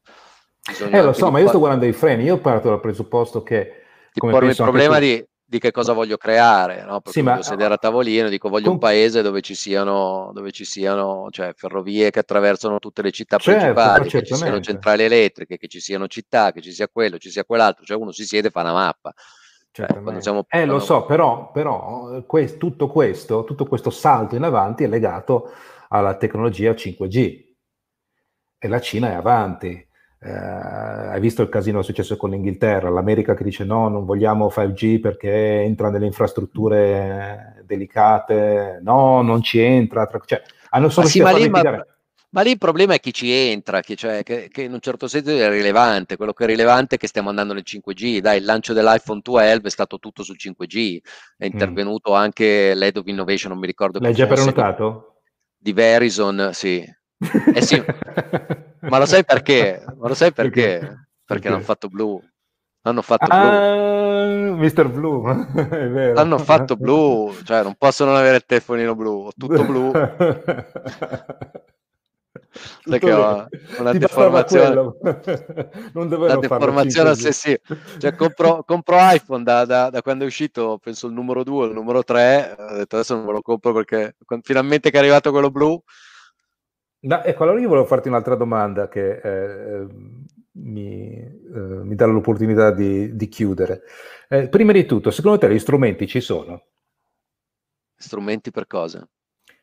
eh, lo so, ma io sto guardando i freni, io parto dal presupposto che... Ti come il problema tu... di, di, che cosa voglio creare, no? Perché sì, ma... sedere a tavolino, dico voglio con... un paese dove ci siano, dove ci siano cioè, ferrovie che attraversano tutte le città certo, principali, che ci siano centrali elettriche, che ci siano città, che ci sia quello, ci sia quell'altro, cioè uno si siede e fa una mappa. Certamente. Siamo... Eh, lo so, però, però que- tutto, questo, tutto questo salto in avanti è legato alla tecnologia 5G e la Cina è avanti. Eh, hai visto il casino che è successo con l'Inghilterra, l'America che dice no, non vogliamo 5G perché entra nelle infrastrutture delicate, no, non ci entra. Tra... Cioè, hanno solo sì, ma lì, ma, ma lì il problema è chi ci entra, chi, cioè, che, che, in un certo senso è rilevante. Quello che è rilevante è che stiamo andando nel 5G. Dai, il lancio dell'iPhone 12 è stato tutto sul 5G. È mm. intervenuto mm. anche l'Head of Innovation, non mi ricordo. L'hai già prenotato? Di Verizon, sì. Eh sì. ma lo sai perché? Ma lo sai perché? Perché, perché hanno fatto blu. Hanno fatto ah, blu. Mr. Blue, è vero. Hanno fatto blu, cioè non possono avere il telefonino blu, tutto blu. perché ho una deformazione. non una deformazione ossessiva cioè, compro, compro iPhone da, da, da, quando è uscito penso il numero 2 il numero 3 ho detto adesso non me lo compro perché finalmente che è arrivato quello blu. No, ecco allora io volevo farti un'altra domanda che eh, mi, eh, mi, dà l'opportunità di, di chiudere. Eh, prima di tutto secondo te gli strumenti ci sono? strumenti per cosa?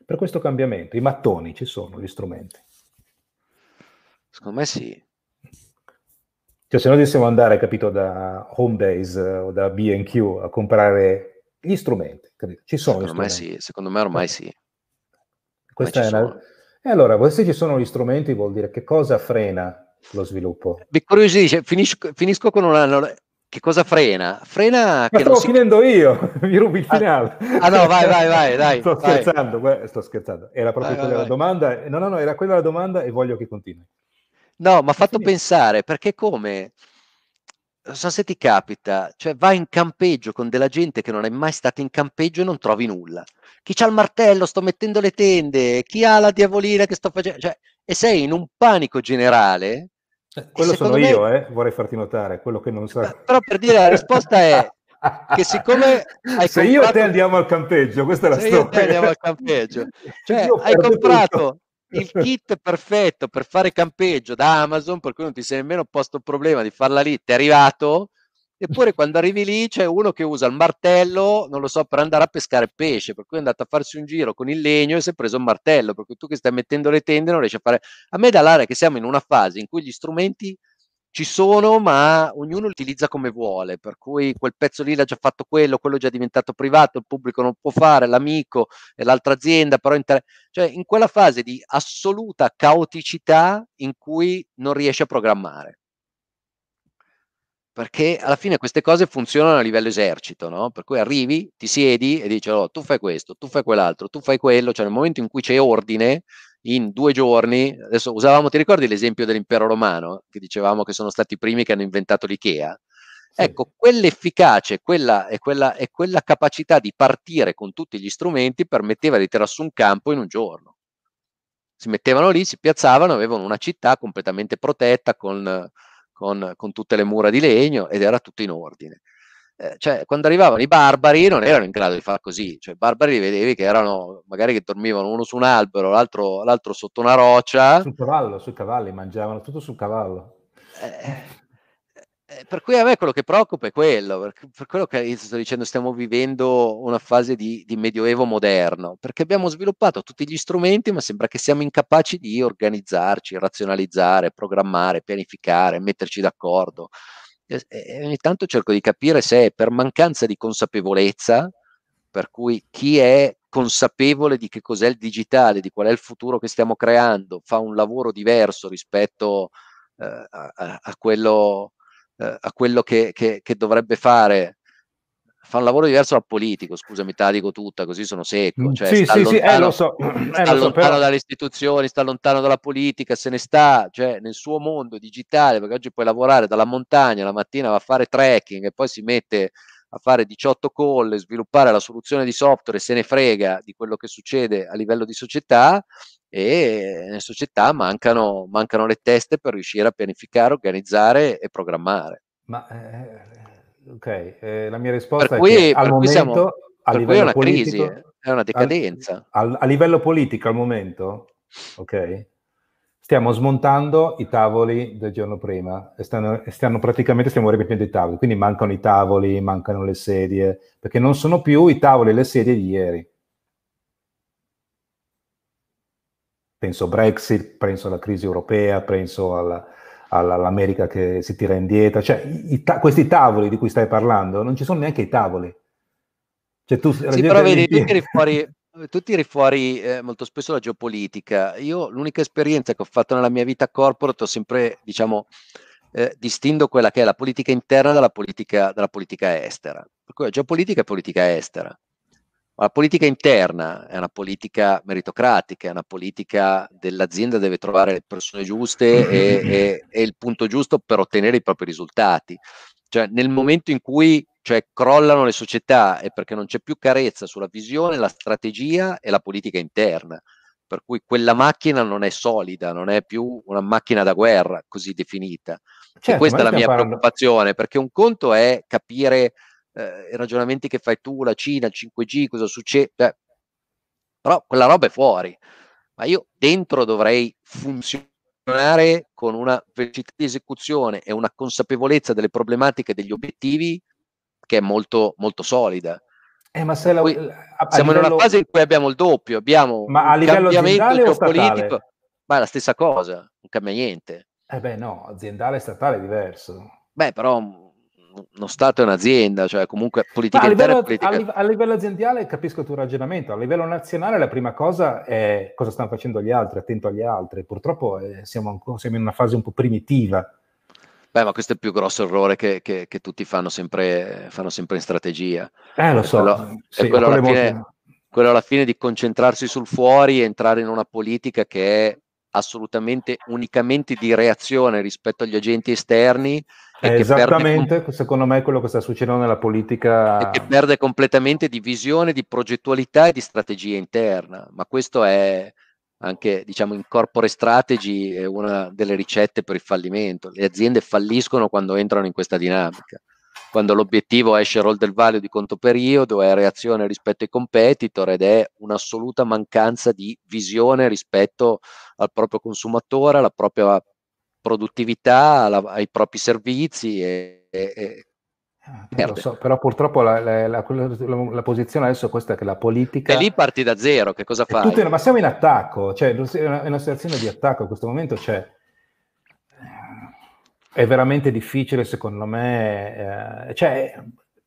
per questo cambiamento i mattoni ci sono gli strumenti Secondo me sì. Cioè, se noi dovessimo andare, capito, da Homebase o da BQ a comprare gli strumenti, capito? ci sono. Secondo me sì, secondo me ormai sì. Questa è una... E allora, se ci sono gli strumenti, vuol dire che cosa frena lo sviluppo? Mi curiosisce, finisco, finisco con una che cosa frena? Frena Ma stavo si... finendo io, mi rubi il ah, finale. Ah, ah no, vai, vai, vai, dai. sto vai. scherzando, sto scherzando. Era proprio vai, quella vai, la domanda. No, no, no, era quella la domanda e voglio che continui. No, mi ha fatto pensare perché come non so se ti capita, cioè vai in campeggio con della gente che non è mai stata in campeggio e non trovi nulla. Chi ha il martello, sto mettendo le tende, chi ha la diavolina che sto facendo, cioè, e sei in un panico generale. Eh, quello sono me... io, eh, vorrei farti notare, quello che non sa. Però per dire la risposta è che siccome hai se comprato... io e te andiamo al campeggio, questa è la se storia. Se io e te andiamo al campeggio, cioè hai comprato tutto il kit perfetto per fare campeggio da Amazon, per cui non ti sei nemmeno posto il problema di farla lì, ti è arrivato, eppure quando arrivi lì c'è uno che usa il martello, non lo so, per andare a pescare pesce, per cui è andato a farsi un giro con il legno e si è preso un martello, per cui tu che stai mettendo le tende non riesci a fare... A me dà l'aria che siamo in una fase in cui gli strumenti ci sono, ma ognuno li utilizza come vuole, per cui quel pezzo lì l'ha già fatto quello, quello è già diventato privato, il pubblico non può fare, l'amico e l'altra azienda, però inter- cioè in quella fase di assoluta caoticità in cui non riesce a programmare perché alla fine queste cose funzionano a livello esercito, no? Per cui arrivi, ti siedi e dici, oh, tu fai questo, tu fai quell'altro, tu fai quello, cioè nel momento in cui c'è ordine, in due giorni, adesso usavamo, ti ricordi l'esempio dell'impero romano, che dicevamo che sono stati i primi che hanno inventato l'IKEA? Sì. Ecco, quell'efficacia quella, e, quella, e quella capacità di partire con tutti gli strumenti permetteva di tirare su un campo in un giorno. Si mettevano lì, si piazzavano, avevano una città completamente protetta con con, con tutte le mura di legno ed era tutto in ordine. Eh, cioè, quando arrivavano i barbari non erano in grado di fare così, cioè i barbari li vedevi che erano magari che dormivano uno su un albero, l'altro, l'altro sotto una roccia. Sul cavallo, sui cavalli, mangiavano tutto sul cavallo. Eh, eh, per cui a me quello che preoccupa è quello, per, per quello che sto dicendo stiamo vivendo una fase di, di, medioevo moderno, perché abbiamo sviluppato tutti gli strumenti, ma sembra che siamo incapaci di organizzarci, razionalizzare, programmare, pianificare, metterci d'accordo. E, ogni tanto cerco di capire se è per mancanza di consapevolezza, per cui chi è consapevole di che cos'è il digitale, di qual è il futuro che stiamo creando, fa un lavoro diverso rispetto eh, a, a, quello eh, a quello che, che, che, dovrebbe fare. Fa un lavoro diverso dal politico, scusami, te la dico tutta, così sono secco. Mm, cioè, sì, sta sì, lontano, sì, eh, lo so. Eh, sta lontano so, però... dalle istituzioni, sta lontano dalla politica, se ne sta cioè, nel suo mondo digitale, perché oggi puoi lavorare dalla montagna, la mattina va a fare trekking e poi si mette a fare 18 call, sviluppare la soluzione di software e se ne frega di quello che succede a livello di società e nelle società mancano, mancano le teste per riuscire a pianificare, organizzare e programmare. Ma eh, ok, eh, la mia risposta per cui, è che al momento siamo, a livello è una politico, crisi, è una decadenza. A, a livello politico al momento, ok, stiamo smontando i tavoli del giorno prima e stanno, stanno, praticamente stiamo rimettendo i tavoli, quindi mancano i tavoli, mancano le sedie, perché non sono più i tavoli e le sedie di ieri. penso Brexit, penso alla crisi europea, penso alla, all'America che si tira indietro, cioè i, ta- questi tavoli di cui stai parlando, non ci sono neanche i tavoli. Cioè, tu, sì, però vedi, tu tiri fuori, tu tiri fuori eh, molto spesso la geopolitica. Io l'unica esperienza che ho fatto nella mia vita corporate ho sempre, diciamo, eh, distinto quella che è la politica interna dalla politica, dalla politica estera. Per cui la geopolitica è politica estera. La politica interna è una politica meritocratica, è una politica dell'azienda deve trovare le persone giuste e, e, e il punto giusto per ottenere i propri risultati. Cioè, nel momento in cui cioè, crollano le società è perché non c'è più carezza sulla visione, la strategia e la politica interna. Per cui quella macchina non è solida, non è più una macchina da guerra così definita. Certo, e questa è la mia parlando... preoccupazione, perché un conto è capire eh, i ragionamenti che fai tu, la Cina, il 5G, cosa succede, Beh, però quella roba è fuori, ma io dentro dovrei funzionare con una velocità di esecuzione e una consapevolezza delle problematiche degli obiettivi che è molto, molto solida. Eh, la, a, a siamo livello... in una fase in cui abbiamo il doppio, abbiamo ma a livello cambiamento geopolitico, ma è la stessa cosa, non cambia niente. Eh beh no, aziendale e statale è diverso. Beh, però uno Stato è un'azienda, cioè comunque politica a livello, politica... a, a livello, aziendale capisco il tuo ragionamento, a livello nazionale la prima cosa è cosa stanno facendo gli altri, attento agli altri. Purtroppo eh, siamo, siamo, in una fase un po' primitiva. Beh, ma questo è il più grosso errore che, che, che tutti fanno sempre, fanno sempre, in strategia. Eh, lo so. Quello, sì, quello, alla fine, quello alla fine di concentrarsi sul fuori e entrare in una politica che è assolutamente unicamente di reazione rispetto agli agenti esterni è esattamente, perde, secondo me, quello che sta succedendo nella politica. E che perde completamente di visione, di progettualità e di strategia interna. Ma questo è anche, diciamo, in corporate strategy è una delle ricette per il fallimento. Le aziende falliscono quando entrano in questa dinamica. Quando l'obiettivo è shareholder value di conto periodo, è reazione rispetto ai competitor ed è un'assoluta mancanza di visione rispetto al proprio consumatore, alla propria produttività, alla, ai propri servizi e, e, eh, so, però purtroppo la, la, la, la, posizione adesso è questa che la politica... E lì parti da zero, che cosa fai? Tutte, ma siamo in attacco, cioè è una, è una situazione di attacco in questo momento, c'è... è veramente difficile, secondo me. Eh, cioè,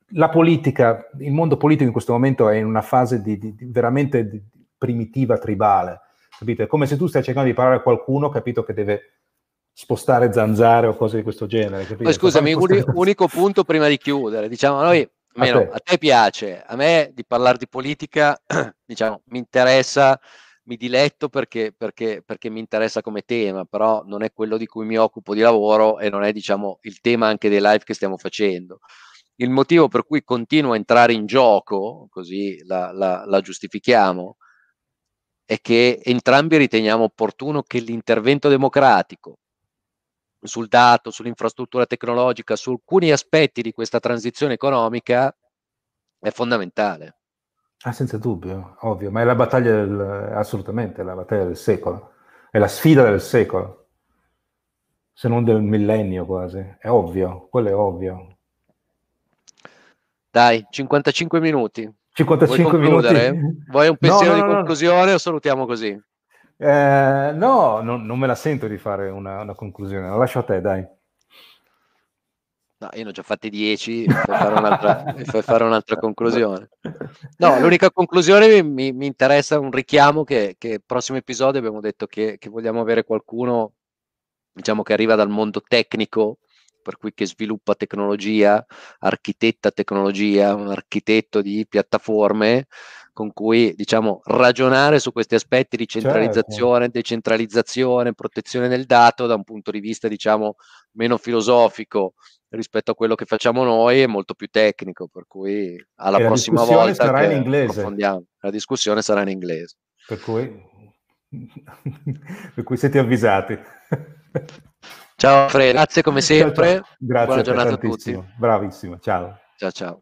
la politica, il mondo politico in questo momento è in una fase di, di, di veramente di, primitiva, tribale. Capito? È come se tu stai cercando di parlare a qualcuno, capito che deve spostare zanzare o cose di questo genere. Capito? Poi scusami, un unico punto prima di chiudere. Diciamo, a noi, almeno a te. a te piace, a me di parlare di politica, diciamo, mi interessa mi diletto perché, perché, perché, mi interessa come tema, però non è quello di cui mi occupo di lavoro e non è diciamo, il tema anche dei live che stiamo facendo. Il motivo per cui continuo a entrare in gioco, così la, la, la giustifichiamo, è che entrambi riteniamo opportuno che l'intervento democratico sul dato, sull'infrastruttura tecnologica, su alcuni aspetti di questa transizione economica è fondamentale. Ah, senza dubbio, ovvio, ma è la battaglia del, assolutamente, la battaglia del secolo, è la sfida del secolo, se non del millennio quasi, è ovvio, quello è ovvio. Dai, 55 minuti. 55 minuti. Vuoi un pensiero no, no, di conclusione o salutiamo così? Eh, no, non, non, me la sento di fare una, una conclusione, la lascio a te, dai. No, io ne ho già fatti 10 per fare un'altra, per fare un'altra conclusione. No, l'unica conclusione mi, mi interessa un richiamo che, che prossimo episodio abbiamo detto che, che, vogliamo avere qualcuno diciamo che arriva dal mondo tecnico, per cui che sviluppa tecnologia, architetta tecnologia, un architetto di piattaforme con cui diciamo ragionare su questi aspetti di centralizzazione, certo. decentralizzazione, protezione del dato da un punto di vista diciamo meno filosofico rispetto a quello che facciamo noi è molto più tecnico, per cui alla e prossima volta sarà in inglese. La discussione sarà in inglese. Per cui, per cui siete avvisati. Ciao Fred, grazie come sempre. Ciao, ciao. Grazie Buona giornata a tutti. Bravissimo, ciao. Ciao ciao.